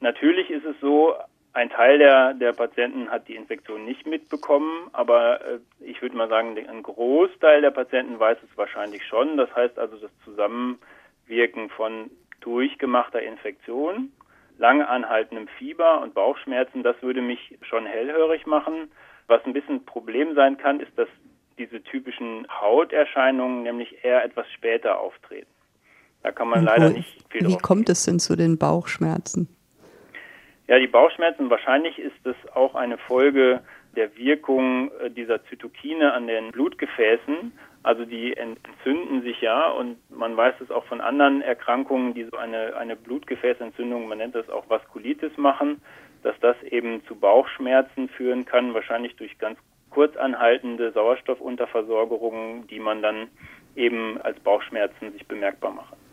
natürlich ist es so, ein Teil der, der Patienten hat die Infektion nicht mitbekommen, aber äh, ich würde mal sagen, ein Großteil der Patienten weiß es wahrscheinlich schon. Das heißt also das Zusammenwirken von durchgemachter Infektion lange anhaltendem Fieber und Bauchschmerzen, das würde mich schon hellhörig machen. Was ein bisschen Problem sein kann, ist, dass diese typischen Hauterscheinungen nämlich eher etwas später auftreten. Da kann man leider nicht viel Wie kommt es denn zu den Bauchschmerzen? Ja, die Bauchschmerzen, wahrscheinlich ist es auch eine Folge der Wirkung äh, dieser Zytokine an den Blutgefäßen. Also die entzünden sich ja und man weiß es auch von anderen Erkrankungen, die so eine, eine Blutgefäßentzündung, man nennt das auch Vaskulitis machen, dass das eben zu Bauchschmerzen führen kann, wahrscheinlich durch ganz kurzanhaltende Sauerstoffunterversorgerungen, die man dann eben als Bauchschmerzen sich bemerkbar machen.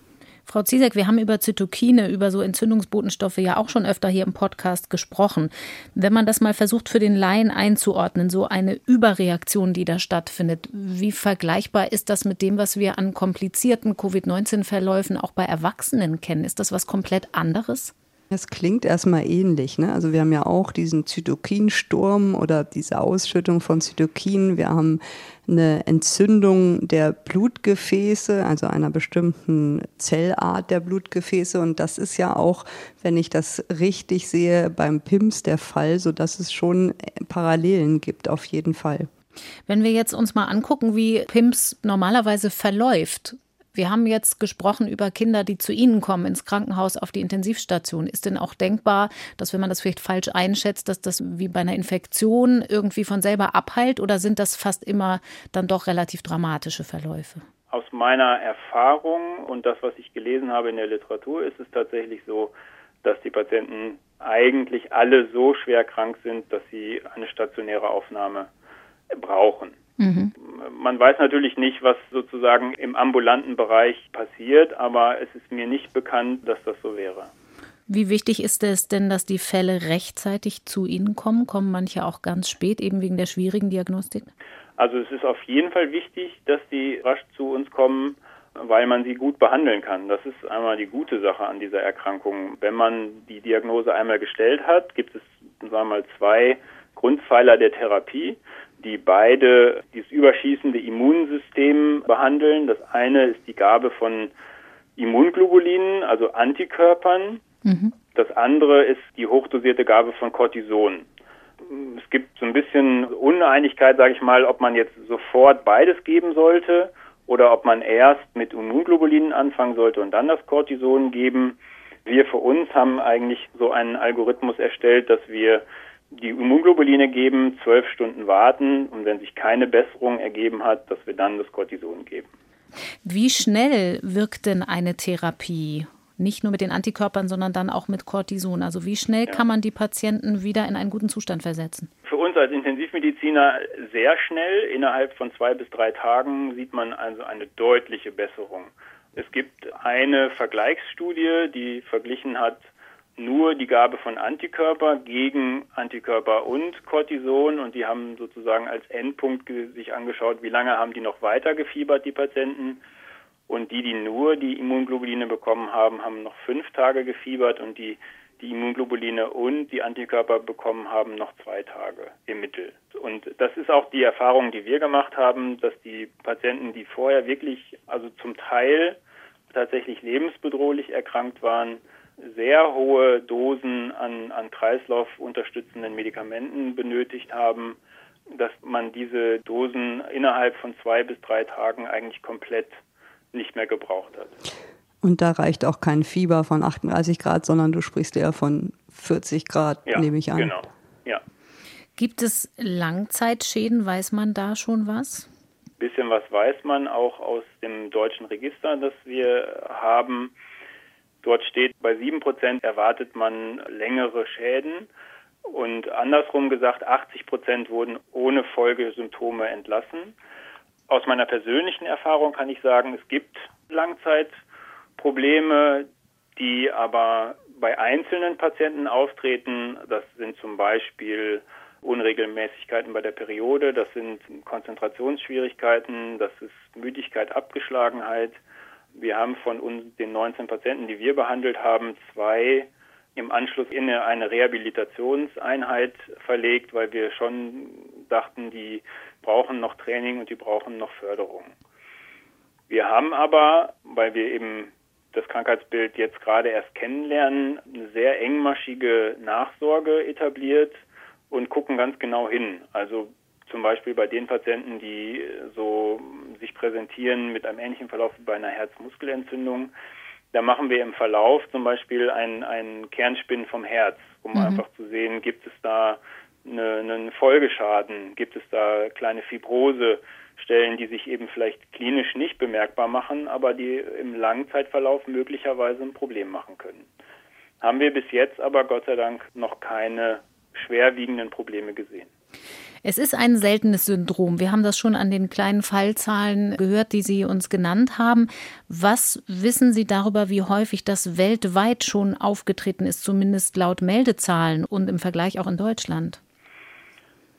Frau Ziesek, wir haben über Zytokine, über so Entzündungsbotenstoffe ja auch schon öfter hier im Podcast gesprochen. Wenn man das mal versucht für den Laien einzuordnen, so eine Überreaktion, die da stattfindet, wie vergleichbar ist das mit dem, was wir an komplizierten Covid-19-Verläufen auch bei Erwachsenen kennen? Ist das was komplett anderes? Es klingt erstmal ähnlich. Ne? Also wir haben ja auch diesen Zytokinsturm oder diese Ausschüttung von Zytokinen. Wir haben eine Entzündung der Blutgefäße, also einer bestimmten Zellart der Blutgefäße. Und das ist ja auch, wenn ich das richtig sehe, beim PIMS der Fall, sodass es schon Parallelen gibt, auf jeden Fall. Wenn wir jetzt uns mal angucken, wie PIMS normalerweise verläuft, wir haben jetzt gesprochen über Kinder, die zu Ihnen kommen ins Krankenhaus auf die Intensivstation. Ist denn auch denkbar, dass wenn man das vielleicht falsch einschätzt, dass das wie bei einer Infektion irgendwie von selber abheilt oder sind das fast immer dann doch relativ dramatische Verläufe? Aus meiner Erfahrung und das, was ich gelesen habe in der Literatur, ist es tatsächlich so, dass die Patienten eigentlich alle so schwer krank sind, dass sie eine stationäre Aufnahme brauchen. Mhm. Man weiß natürlich nicht, was sozusagen im ambulanten Bereich passiert, aber es ist mir nicht bekannt, dass das so wäre. Wie wichtig ist es denn, dass die Fälle rechtzeitig zu Ihnen kommen? Kommen manche auch ganz spät, eben wegen der schwierigen Diagnostik? Also es ist auf jeden Fall wichtig, dass die rasch zu uns kommen, weil man sie gut behandeln kann. Das ist einmal die gute Sache an dieser Erkrankung. Wenn man die Diagnose einmal gestellt hat, gibt es, sagen wir mal, zwei Grundpfeiler der Therapie die beide dieses überschießende Immunsystem behandeln. Das eine ist die Gabe von Immunglobulinen, also Antikörpern, Mhm. Das andere ist die hochdosierte Gabe von Cortison. Es gibt so ein bisschen Uneinigkeit, sage ich mal, ob man jetzt sofort beides geben sollte oder ob man erst mit Immunglobulinen anfangen sollte und dann das Cortison geben. Wir für uns haben eigentlich so einen Algorithmus erstellt, dass wir die Immunglobuline geben, zwölf Stunden warten und wenn sich keine Besserung ergeben hat, dass wir dann das Cortison geben. Wie schnell wirkt denn eine Therapie? Nicht nur mit den Antikörpern, sondern dann auch mit Cortison. Also wie schnell ja. kann man die Patienten wieder in einen guten Zustand versetzen? Für uns als Intensivmediziner sehr schnell. Innerhalb von zwei bis drei Tagen sieht man also eine deutliche Besserung. Es gibt eine Vergleichsstudie, die verglichen hat nur die Gabe von Antikörper gegen Antikörper und Cortison und die haben sozusagen als Endpunkt sich angeschaut, wie lange haben die noch weiter gefiebert, die Patienten. Und die, die nur die Immunglobuline bekommen haben, haben noch fünf Tage gefiebert und die, die Immunglobuline und die Antikörper bekommen haben noch zwei Tage im Mittel. Und das ist auch die Erfahrung, die wir gemacht haben, dass die Patienten, die vorher wirklich, also zum Teil tatsächlich lebensbedrohlich erkrankt waren, sehr hohe Dosen an, an Kreislauf unterstützenden Medikamenten benötigt haben, dass man diese Dosen innerhalb von zwei bis drei Tagen eigentlich komplett nicht mehr gebraucht hat. Und da reicht auch kein Fieber von 38 Grad, sondern du sprichst eher von 40 Grad, ja, nehme ich an. Genau, ja. Gibt es Langzeitschäden? Weiß man da schon was? Ein bisschen was weiß man auch aus dem deutschen Register, das wir haben. Dort steht, bei sieben Prozent erwartet man längere Schäden. Und andersrum gesagt, 80 Prozent wurden ohne Folgesymptome entlassen. Aus meiner persönlichen Erfahrung kann ich sagen, es gibt Langzeitprobleme, die aber bei einzelnen Patienten auftreten. Das sind zum Beispiel Unregelmäßigkeiten bei der Periode, das sind Konzentrationsschwierigkeiten, das ist Müdigkeit, Abgeschlagenheit, wir haben von uns, den 19 Patienten, die wir behandelt haben, zwei im Anschluss in eine Rehabilitationseinheit verlegt, weil wir schon dachten, die brauchen noch Training und die brauchen noch Förderung. Wir haben aber, weil wir eben das Krankheitsbild jetzt gerade erst kennenlernen, eine sehr engmaschige Nachsorge etabliert und gucken ganz genau hin. Also zum Beispiel bei den Patienten, die so sich präsentieren mit einem ähnlichen Verlauf wie bei einer Herzmuskelentzündung. Da machen wir im Verlauf zum Beispiel einen, einen Kernspin vom Herz, um mhm. einfach zu sehen, gibt es da eine, einen Folgeschaden, gibt es da kleine Fibrosestellen, die sich eben vielleicht klinisch nicht bemerkbar machen, aber die im Langzeitverlauf möglicherweise ein Problem machen können. Haben wir bis jetzt aber Gott sei Dank noch keine schwerwiegenden Probleme gesehen. Es ist ein seltenes Syndrom. Wir haben das schon an den kleinen Fallzahlen gehört, die Sie uns genannt haben. Was wissen Sie darüber, wie häufig das weltweit schon aufgetreten ist, zumindest laut Meldezahlen und im Vergleich auch in Deutschland?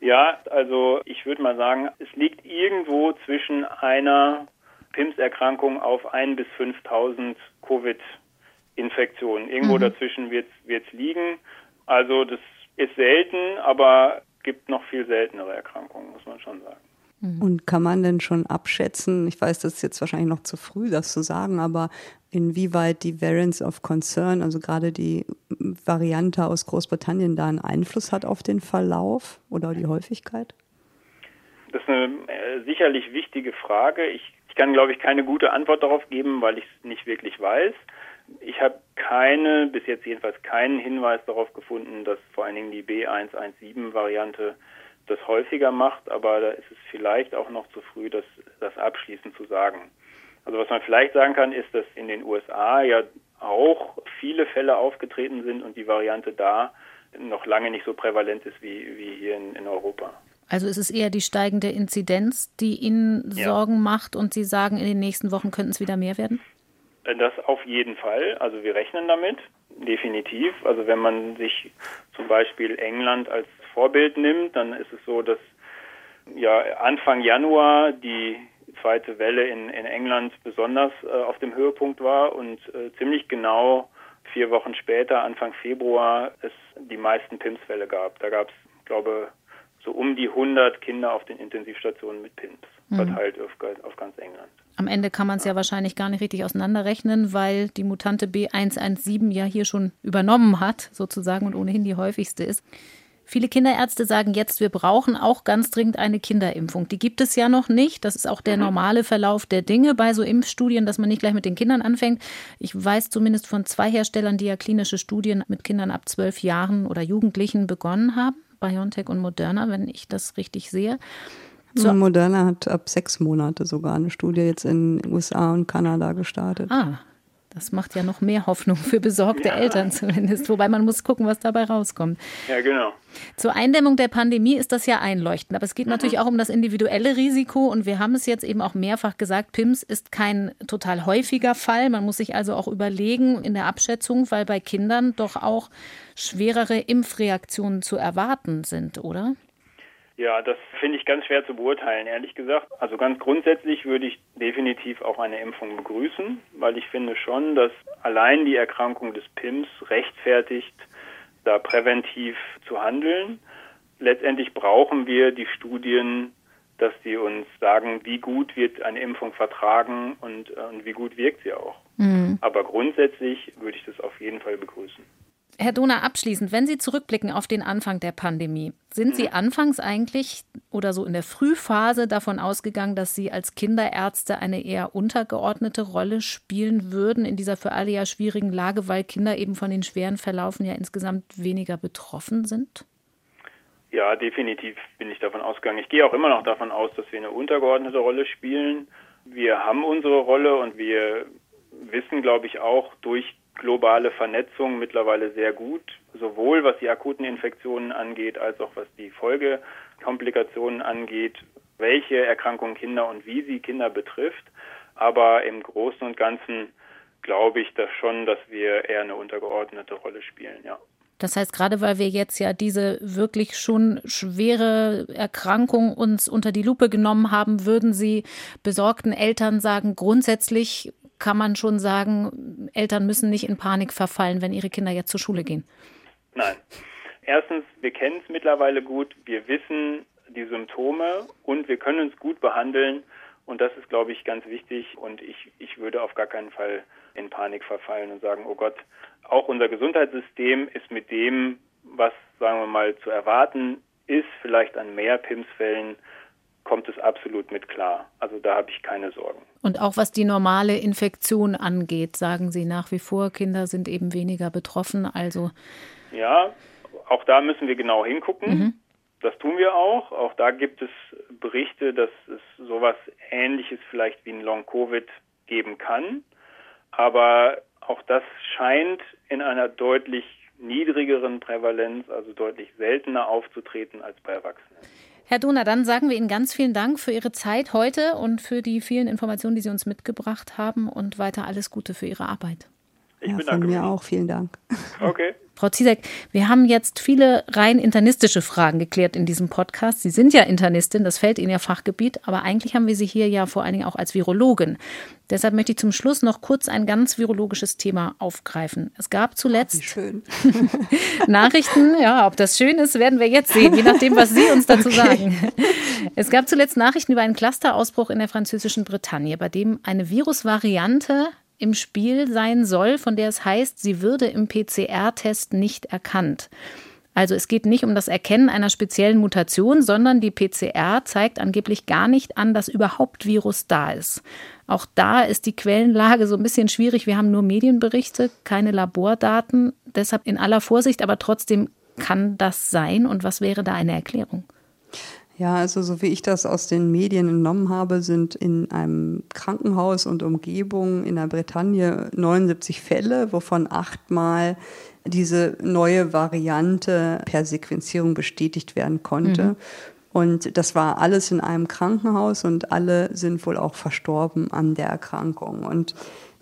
Ja, also ich würde mal sagen, es liegt irgendwo zwischen einer PIMS-Erkrankung auf 1 bis 5000 Covid-Infektionen. Irgendwo mhm. dazwischen wird es liegen. Also das ist selten, aber gibt noch viel seltenere Erkrankungen, muss man schon sagen. Mhm. Und kann man denn schon abschätzen, ich weiß, das ist jetzt wahrscheinlich noch zu früh, das zu sagen, aber inwieweit die Variants of Concern, also gerade die Variante aus Großbritannien, da einen Einfluss hat auf den Verlauf oder die Häufigkeit? Das ist eine äh, sicherlich wichtige Frage. Ich, ich kann, glaube ich, keine gute Antwort darauf geben, weil ich es nicht wirklich weiß. Ich habe keine, bis jetzt jedenfalls keinen Hinweis darauf gefunden, dass vor allen Dingen die B117-Variante das häufiger macht, aber da ist es vielleicht auch noch zu früh, das, das abschließend zu sagen. Also was man vielleicht sagen kann, ist, dass in den USA ja auch viele Fälle aufgetreten sind und die Variante da noch lange nicht so prävalent ist wie, wie hier in, in Europa. Also ist es eher die steigende Inzidenz, die Ihnen ja. Sorgen macht und Sie sagen, in den nächsten Wochen könnten es wieder mehr werden? Das auf jeden Fall. Also wir rechnen damit, definitiv. Also wenn man sich zum Beispiel England als Vorbild nimmt, dann ist es so, dass ja Anfang Januar die zweite Welle in, in England besonders äh, auf dem Höhepunkt war und äh, ziemlich genau vier Wochen später, Anfang Februar, es die meisten PIMS-Fälle gab. Da gab es, glaube so um die 100 Kinder auf den Intensivstationen mit PIMS, mhm. verteilt auf, auf ganz England. Am Ende kann man es ja wahrscheinlich gar nicht richtig auseinanderrechnen, weil die Mutante B117 ja hier schon übernommen hat, sozusagen, und ohnehin die häufigste ist. Viele Kinderärzte sagen jetzt, wir brauchen auch ganz dringend eine Kinderimpfung. Die gibt es ja noch nicht. Das ist auch der mhm. normale Verlauf der Dinge bei so Impfstudien, dass man nicht gleich mit den Kindern anfängt. Ich weiß zumindest von zwei Herstellern, die ja klinische Studien mit Kindern ab zwölf Jahren oder Jugendlichen begonnen haben. BioNTech und Moderna, wenn ich das richtig sehe. So. Moderna hat ab sechs Monate sogar eine Studie jetzt in USA und Kanada gestartet. Ah, das macht ja noch mehr Hoffnung für besorgte ja. Eltern zumindest, wobei man muss gucken, was dabei rauskommt. Ja, genau. Zur Eindämmung der Pandemie ist das ja einleuchtend, aber es geht mhm. natürlich auch um das individuelle Risiko und wir haben es jetzt eben auch mehrfach gesagt, PIMS ist kein total häufiger Fall. Man muss sich also auch überlegen in der Abschätzung, weil bei Kindern doch auch schwerere Impfreaktionen zu erwarten sind, oder? Ja, das finde ich ganz schwer zu beurteilen, ehrlich gesagt. Also ganz grundsätzlich würde ich definitiv auch eine Impfung begrüßen, weil ich finde schon, dass allein die Erkrankung des PIMS rechtfertigt, da präventiv zu handeln. Letztendlich brauchen wir die Studien, dass die uns sagen, wie gut wird eine Impfung vertragen und, äh, und wie gut wirkt sie auch. Mhm. Aber grundsätzlich würde ich das auf jeden Fall begrüßen. Herr Donner, abschließend, wenn Sie zurückblicken auf den Anfang der Pandemie, sind Sie anfangs eigentlich oder so in der Frühphase davon ausgegangen, dass Sie als Kinderärzte eine eher untergeordnete Rolle spielen würden in dieser für alle ja schwierigen Lage, weil Kinder eben von den schweren Verlaufen ja insgesamt weniger betroffen sind? Ja, definitiv bin ich davon ausgegangen. Ich gehe auch immer noch davon aus, dass wir eine untergeordnete Rolle spielen. Wir haben unsere Rolle und wir wissen, glaube ich, auch durch globale Vernetzung mittlerweile sehr gut, sowohl was die akuten Infektionen angeht, als auch was die Folgekomplikationen angeht, welche Erkrankungen Kinder und wie sie Kinder betrifft. Aber im Großen und Ganzen glaube ich das schon, dass wir eher eine untergeordnete Rolle spielen, ja. Das heißt, gerade weil wir jetzt ja diese wirklich schon schwere Erkrankung uns unter die Lupe genommen haben, würden Sie besorgten Eltern sagen, grundsätzlich kann man schon sagen, Eltern müssen nicht in Panik verfallen, wenn ihre Kinder jetzt zur Schule gehen? Nein. Erstens, wir kennen es mittlerweile gut, wir wissen die Symptome und wir können uns gut behandeln. Und das ist, glaube ich, ganz wichtig. Und ich, ich würde auf gar keinen Fall in Panik verfallen und sagen, oh Gott, auch unser Gesundheitssystem ist mit dem, was, sagen wir mal, zu erwarten ist, vielleicht an mehr PIMS-Fällen kommt es absolut mit klar. Also da habe ich keine Sorgen. Und auch was die normale Infektion angeht, sagen Sie nach wie vor, Kinder sind eben weniger betroffen. Also ja, auch da müssen wir genau hingucken. Mhm. Das tun wir auch. Auch da gibt es Berichte, dass es sowas Ähnliches vielleicht wie ein Long-Covid geben kann. Aber auch das scheint in einer deutlich niedrigeren Prävalenz, also deutlich seltener aufzutreten als bei Erwachsenen. Herr Donner, dann sagen wir Ihnen ganz vielen Dank für Ihre Zeit heute und für die vielen Informationen, die Sie uns mitgebracht haben und weiter alles Gute für Ihre Arbeit. Ich ja, bedanke von mir mich. auch. Vielen Dank. Okay. Frau Ziesek, wir haben jetzt viele rein internistische Fragen geklärt in diesem Podcast. Sie sind ja Internistin, das fällt Ihnen ja Fachgebiet, aber eigentlich haben wir Sie hier ja vor allen Dingen auch als Virologin. Deshalb möchte ich zum Schluss noch kurz ein ganz virologisches Thema aufgreifen. Es gab zuletzt schön. Nachrichten, ja, ob das schön ist, werden wir jetzt sehen, je nachdem, was Sie uns dazu okay. sagen. Es gab zuletzt Nachrichten über einen Clusterausbruch in der französischen Bretagne, bei dem eine Virusvariante im Spiel sein soll, von der es heißt, sie würde im PCR-Test nicht erkannt. Also es geht nicht um das Erkennen einer speziellen Mutation, sondern die PCR zeigt angeblich gar nicht an, dass überhaupt Virus da ist. Auch da ist die Quellenlage so ein bisschen schwierig. Wir haben nur Medienberichte, keine Labordaten. Deshalb in aller Vorsicht, aber trotzdem kann das sein. Und was wäre da eine Erklärung? Ja, also so wie ich das aus den Medien entnommen habe, sind in einem Krankenhaus und Umgebung in der Bretagne 79 Fälle, wovon achtmal diese neue Variante per Sequenzierung bestätigt werden konnte. Mhm. Und das war alles in einem Krankenhaus und alle sind wohl auch verstorben an der Erkrankung. Und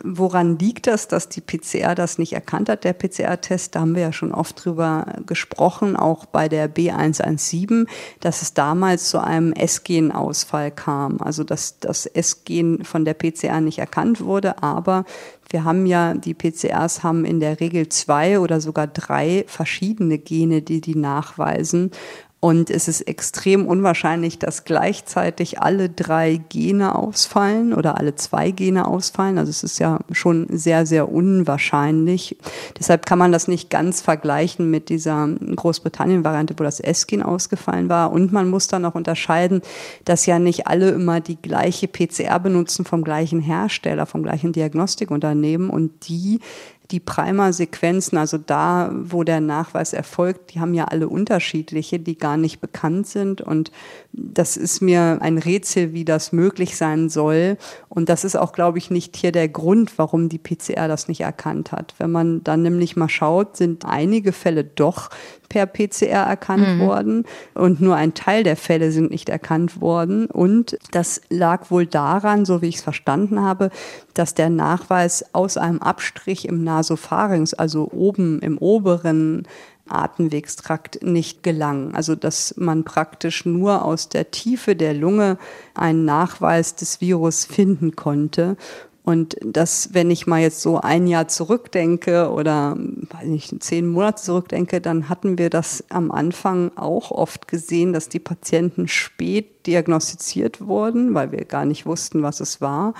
Woran liegt das, dass die PCR das nicht erkannt hat, der PCR-Test? Da haben wir ja schon oft drüber gesprochen, auch bei der B117, dass es damals zu einem S-Gen-Ausfall kam. Also, dass das S-Gen von der PCR nicht erkannt wurde, aber wir haben ja, die PCRs haben in der Regel zwei oder sogar drei verschiedene Gene, die die nachweisen. Und es ist extrem unwahrscheinlich, dass gleichzeitig alle drei Gene ausfallen oder alle zwei Gene ausfallen. Also es ist ja schon sehr, sehr unwahrscheinlich. Deshalb kann man das nicht ganz vergleichen mit dieser Großbritannien-Variante, wo das S-Gen ausgefallen war. Und man muss dann auch unterscheiden, dass ja nicht alle immer die gleiche PCR benutzen vom gleichen Hersteller, vom gleichen Diagnostikunternehmen und die die Primer-Sequenzen, also da, wo der Nachweis erfolgt, die haben ja alle unterschiedliche, die gar nicht bekannt sind. Und das ist mir ein Rätsel, wie das möglich sein soll. Und das ist auch, glaube ich, nicht hier der Grund, warum die PCR das nicht erkannt hat. Wenn man dann nämlich mal schaut, sind einige Fälle doch per PCR erkannt mhm. worden und nur ein Teil der Fälle sind nicht erkannt worden. Und das lag wohl daran, so wie ich es verstanden habe, dass der Nachweis aus einem Abstrich im Nasopharynx, also oben im oberen Atemwegstrakt nicht gelang. Also dass man praktisch nur aus der Tiefe der Lunge einen Nachweis des Virus finden konnte. Und das, wenn ich mal jetzt so ein Jahr zurückdenke oder weiß nicht, zehn Monate zurückdenke, dann hatten wir das am Anfang auch oft gesehen, dass die Patienten spät diagnostiziert wurden, weil wir gar nicht wussten, was es war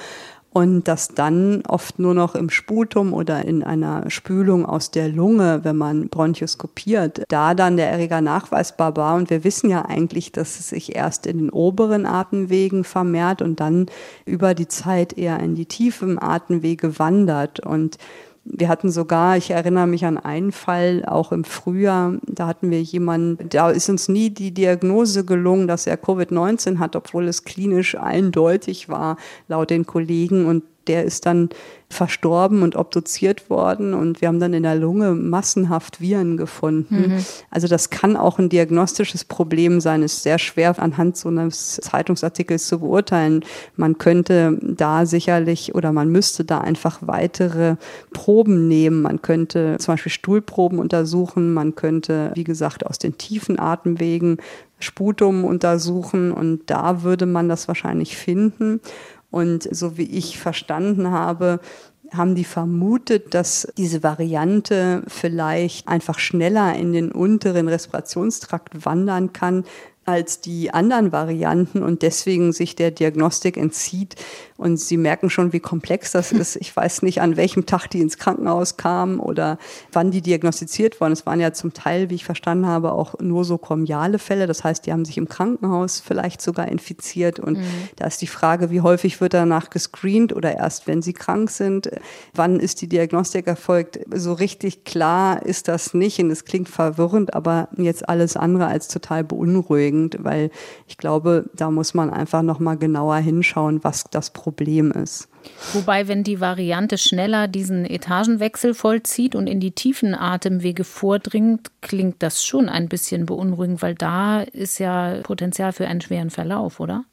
und dass dann oft nur noch im Sputum oder in einer Spülung aus der Lunge, wenn man bronchoskopiert, da dann der Erreger nachweisbar war. Und wir wissen ja eigentlich, dass es sich erst in den oberen Atemwegen vermehrt und dann über die Zeit eher in die tiefen Atemwege wandert. Und wir hatten sogar, ich erinnere mich an einen Fall, auch im Frühjahr, da hatten wir jemanden, da ist uns nie die Diagnose gelungen, dass er Covid-19 hat, obwohl es klinisch eindeutig war, laut den Kollegen. Und der ist dann verstorben und obduziert worden und wir haben dann in der Lunge massenhaft Viren gefunden. Mhm. Also das kann auch ein diagnostisches Problem sein. Ist sehr schwer anhand so eines Zeitungsartikels zu beurteilen. Man könnte da sicherlich oder man müsste da einfach weitere Proben nehmen. Man könnte zum Beispiel Stuhlproben untersuchen. Man könnte, wie gesagt, aus den tiefen Atemwegen Sputum untersuchen und da würde man das wahrscheinlich finden. Und so wie ich verstanden habe, haben die vermutet, dass diese Variante vielleicht einfach schneller in den unteren Respirationstrakt wandern kann, als die anderen Varianten und deswegen sich der Diagnostik entzieht. Und Sie merken schon, wie komplex das ist. Ich weiß nicht, an welchem Tag die ins Krankenhaus kamen oder wann die diagnostiziert wurden. Es waren ja zum Teil, wie ich verstanden habe, auch nur so chromiale Fälle. Das heißt, die haben sich im Krankenhaus vielleicht sogar infiziert. Und mhm. da ist die Frage, wie häufig wird danach gescreent oder erst, wenn sie krank sind? Wann ist die Diagnostik erfolgt? So richtig klar ist das nicht. Und es klingt verwirrend, aber jetzt alles andere als total beunruhigend weil ich glaube, da muss man einfach noch mal genauer hinschauen, was das Problem ist. Wobei, wenn die Variante schneller diesen Etagenwechsel vollzieht und in die tiefen Atemwege vordringt, klingt das schon ein bisschen beunruhigend, weil da ist ja Potenzial für einen schweren Verlauf, oder?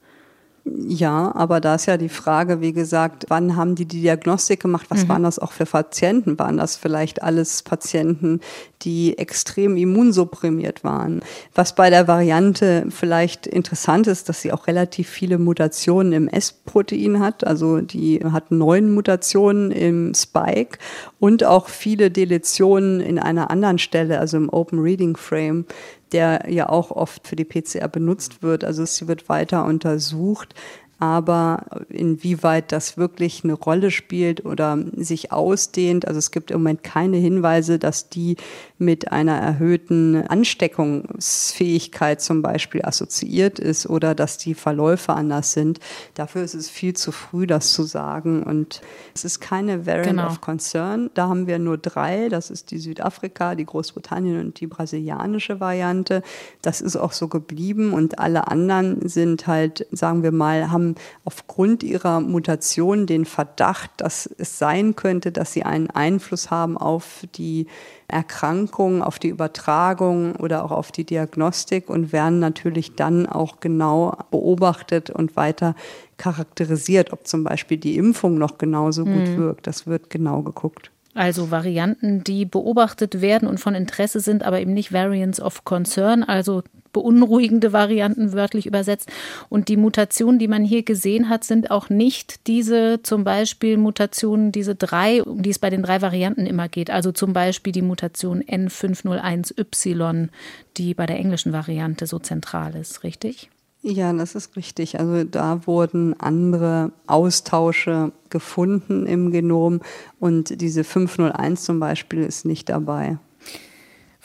Ja, aber da ist ja die Frage, wie gesagt, wann haben die die Diagnostik gemacht? Was mhm. waren das auch für Patienten? Waren das vielleicht alles Patienten, die extrem immunsupprimiert waren? Was bei der Variante vielleicht interessant ist, dass sie auch relativ viele Mutationen im S-Protein hat. Also die hat neun Mutationen im Spike und auch viele Deletionen in einer anderen Stelle, also im Open Reading Frame der ja auch oft für die PCR benutzt wird. Also sie wird weiter untersucht aber inwieweit das wirklich eine Rolle spielt oder sich ausdehnt. Also es gibt im Moment keine Hinweise, dass die mit einer erhöhten Ansteckungsfähigkeit zum Beispiel assoziiert ist oder dass die Verläufe anders sind. Dafür ist es viel zu früh, das zu sagen. Und es ist keine Variant genau. of Concern. Da haben wir nur drei. Das ist die Südafrika, die Großbritannien und die brasilianische Variante. Das ist auch so geblieben. Und alle anderen sind halt, sagen wir mal, haben aufgrund ihrer Mutation den Verdacht, dass es sein könnte, dass sie einen Einfluss haben auf die Erkrankung, auf die Übertragung oder auch auf die Diagnostik und werden natürlich dann auch genau beobachtet und weiter charakterisiert, ob zum Beispiel die Impfung noch genauso mhm. gut wirkt. Das wird genau geguckt. Also Varianten, die beobachtet werden und von Interesse sind, aber eben nicht Variants of Concern, also beunruhigende Varianten wörtlich übersetzt. Und die Mutationen, die man hier gesehen hat, sind auch nicht diese zum Beispiel Mutationen, diese drei, um die es bei den drei Varianten immer geht. Also zum Beispiel die Mutation N501Y, die bei der englischen Variante so zentral ist, richtig? Ja, das ist richtig. Also da wurden andere Austausche gefunden im Genom und diese 501 zum Beispiel ist nicht dabei.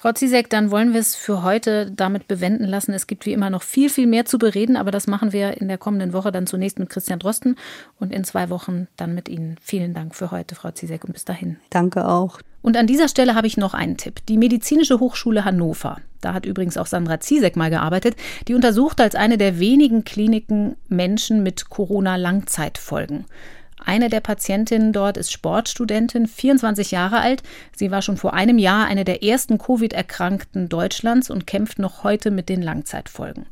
Frau Zizek, dann wollen wir es für heute damit bewenden lassen. Es gibt wie immer noch viel, viel mehr zu bereden, aber das machen wir in der kommenden Woche dann zunächst mit Christian Drosten und in zwei Wochen dann mit Ihnen. Vielen Dank für heute, Frau Zizek, und bis dahin. Danke auch. Und an dieser Stelle habe ich noch einen Tipp. Die Medizinische Hochschule Hannover, da hat übrigens auch Sandra Ziesek mal gearbeitet, die untersucht als eine der wenigen Kliniken Menschen mit Corona-Langzeitfolgen. Eine der Patientinnen dort ist Sportstudentin, 24 Jahre alt. Sie war schon vor einem Jahr eine der ersten Covid-Erkrankten Deutschlands und kämpft noch heute mit den Langzeitfolgen.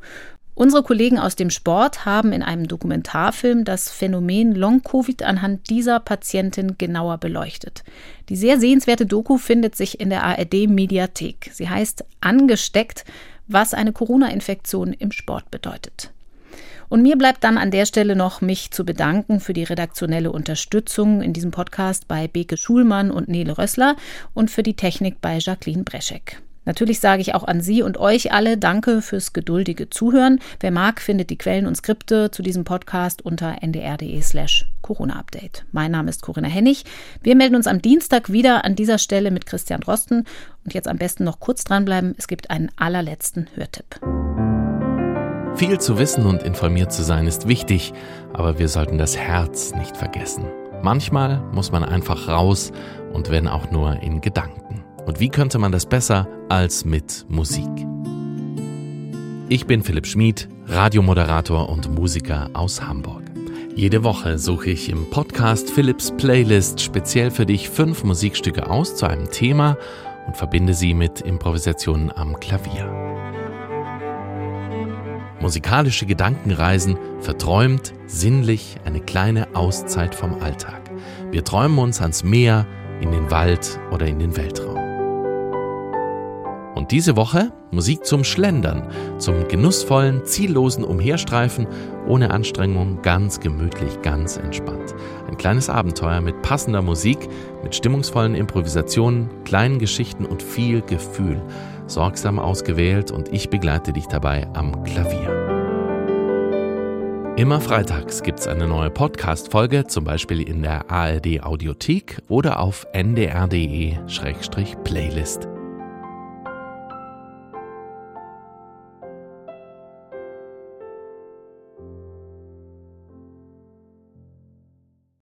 Unsere Kollegen aus dem Sport haben in einem Dokumentarfilm das Phänomen Long-Covid anhand dieser Patientin genauer beleuchtet. Die sehr sehenswerte Doku findet sich in der ARD-Mediathek. Sie heißt Angesteckt, was eine Corona-Infektion im Sport bedeutet. Und mir bleibt dann an der Stelle noch, mich zu bedanken für die redaktionelle Unterstützung in diesem Podcast bei Beke Schulmann und Nele Rössler und für die Technik bei Jacqueline Breschek. Natürlich sage ich auch an Sie und euch alle Danke fürs geduldige Zuhören. Wer mag, findet die Quellen und Skripte zu diesem Podcast unter ndr.de slash Corona-Update. Mein Name ist Corinna Hennig. Wir melden uns am Dienstag wieder an dieser Stelle mit Christian Drosten. Und jetzt am besten noch kurz dranbleiben. Es gibt einen allerletzten Hörtipp. Viel zu wissen und informiert zu sein ist wichtig, aber wir sollten das Herz nicht vergessen. Manchmal muss man einfach raus und wenn auch nur in Gedanken. Und wie könnte man das besser als mit Musik? Ich bin Philipp Schmid, Radiomoderator und Musiker aus Hamburg. Jede Woche suche ich im Podcast Philips Playlist speziell für dich fünf Musikstücke aus zu einem Thema und verbinde sie mit Improvisationen am Klavier. Musikalische Gedankenreisen, verträumt, sinnlich, eine kleine Auszeit vom Alltag. Wir träumen uns ans Meer, in den Wald oder in den Weltraum. Und diese Woche Musik zum Schlendern, zum genussvollen, ziellosen Umherstreifen, ohne Anstrengung, ganz gemütlich, ganz entspannt. Ein kleines Abenteuer mit passender Musik, mit stimmungsvollen Improvisationen, kleinen Geschichten und viel Gefühl sorgsam ausgewählt und ich begleite dich dabei am Klavier. Immer freitags gibt es eine neue Podcast-Folge, zum Beispiel in der ARD Audiothek oder auf ndr.de-playlist.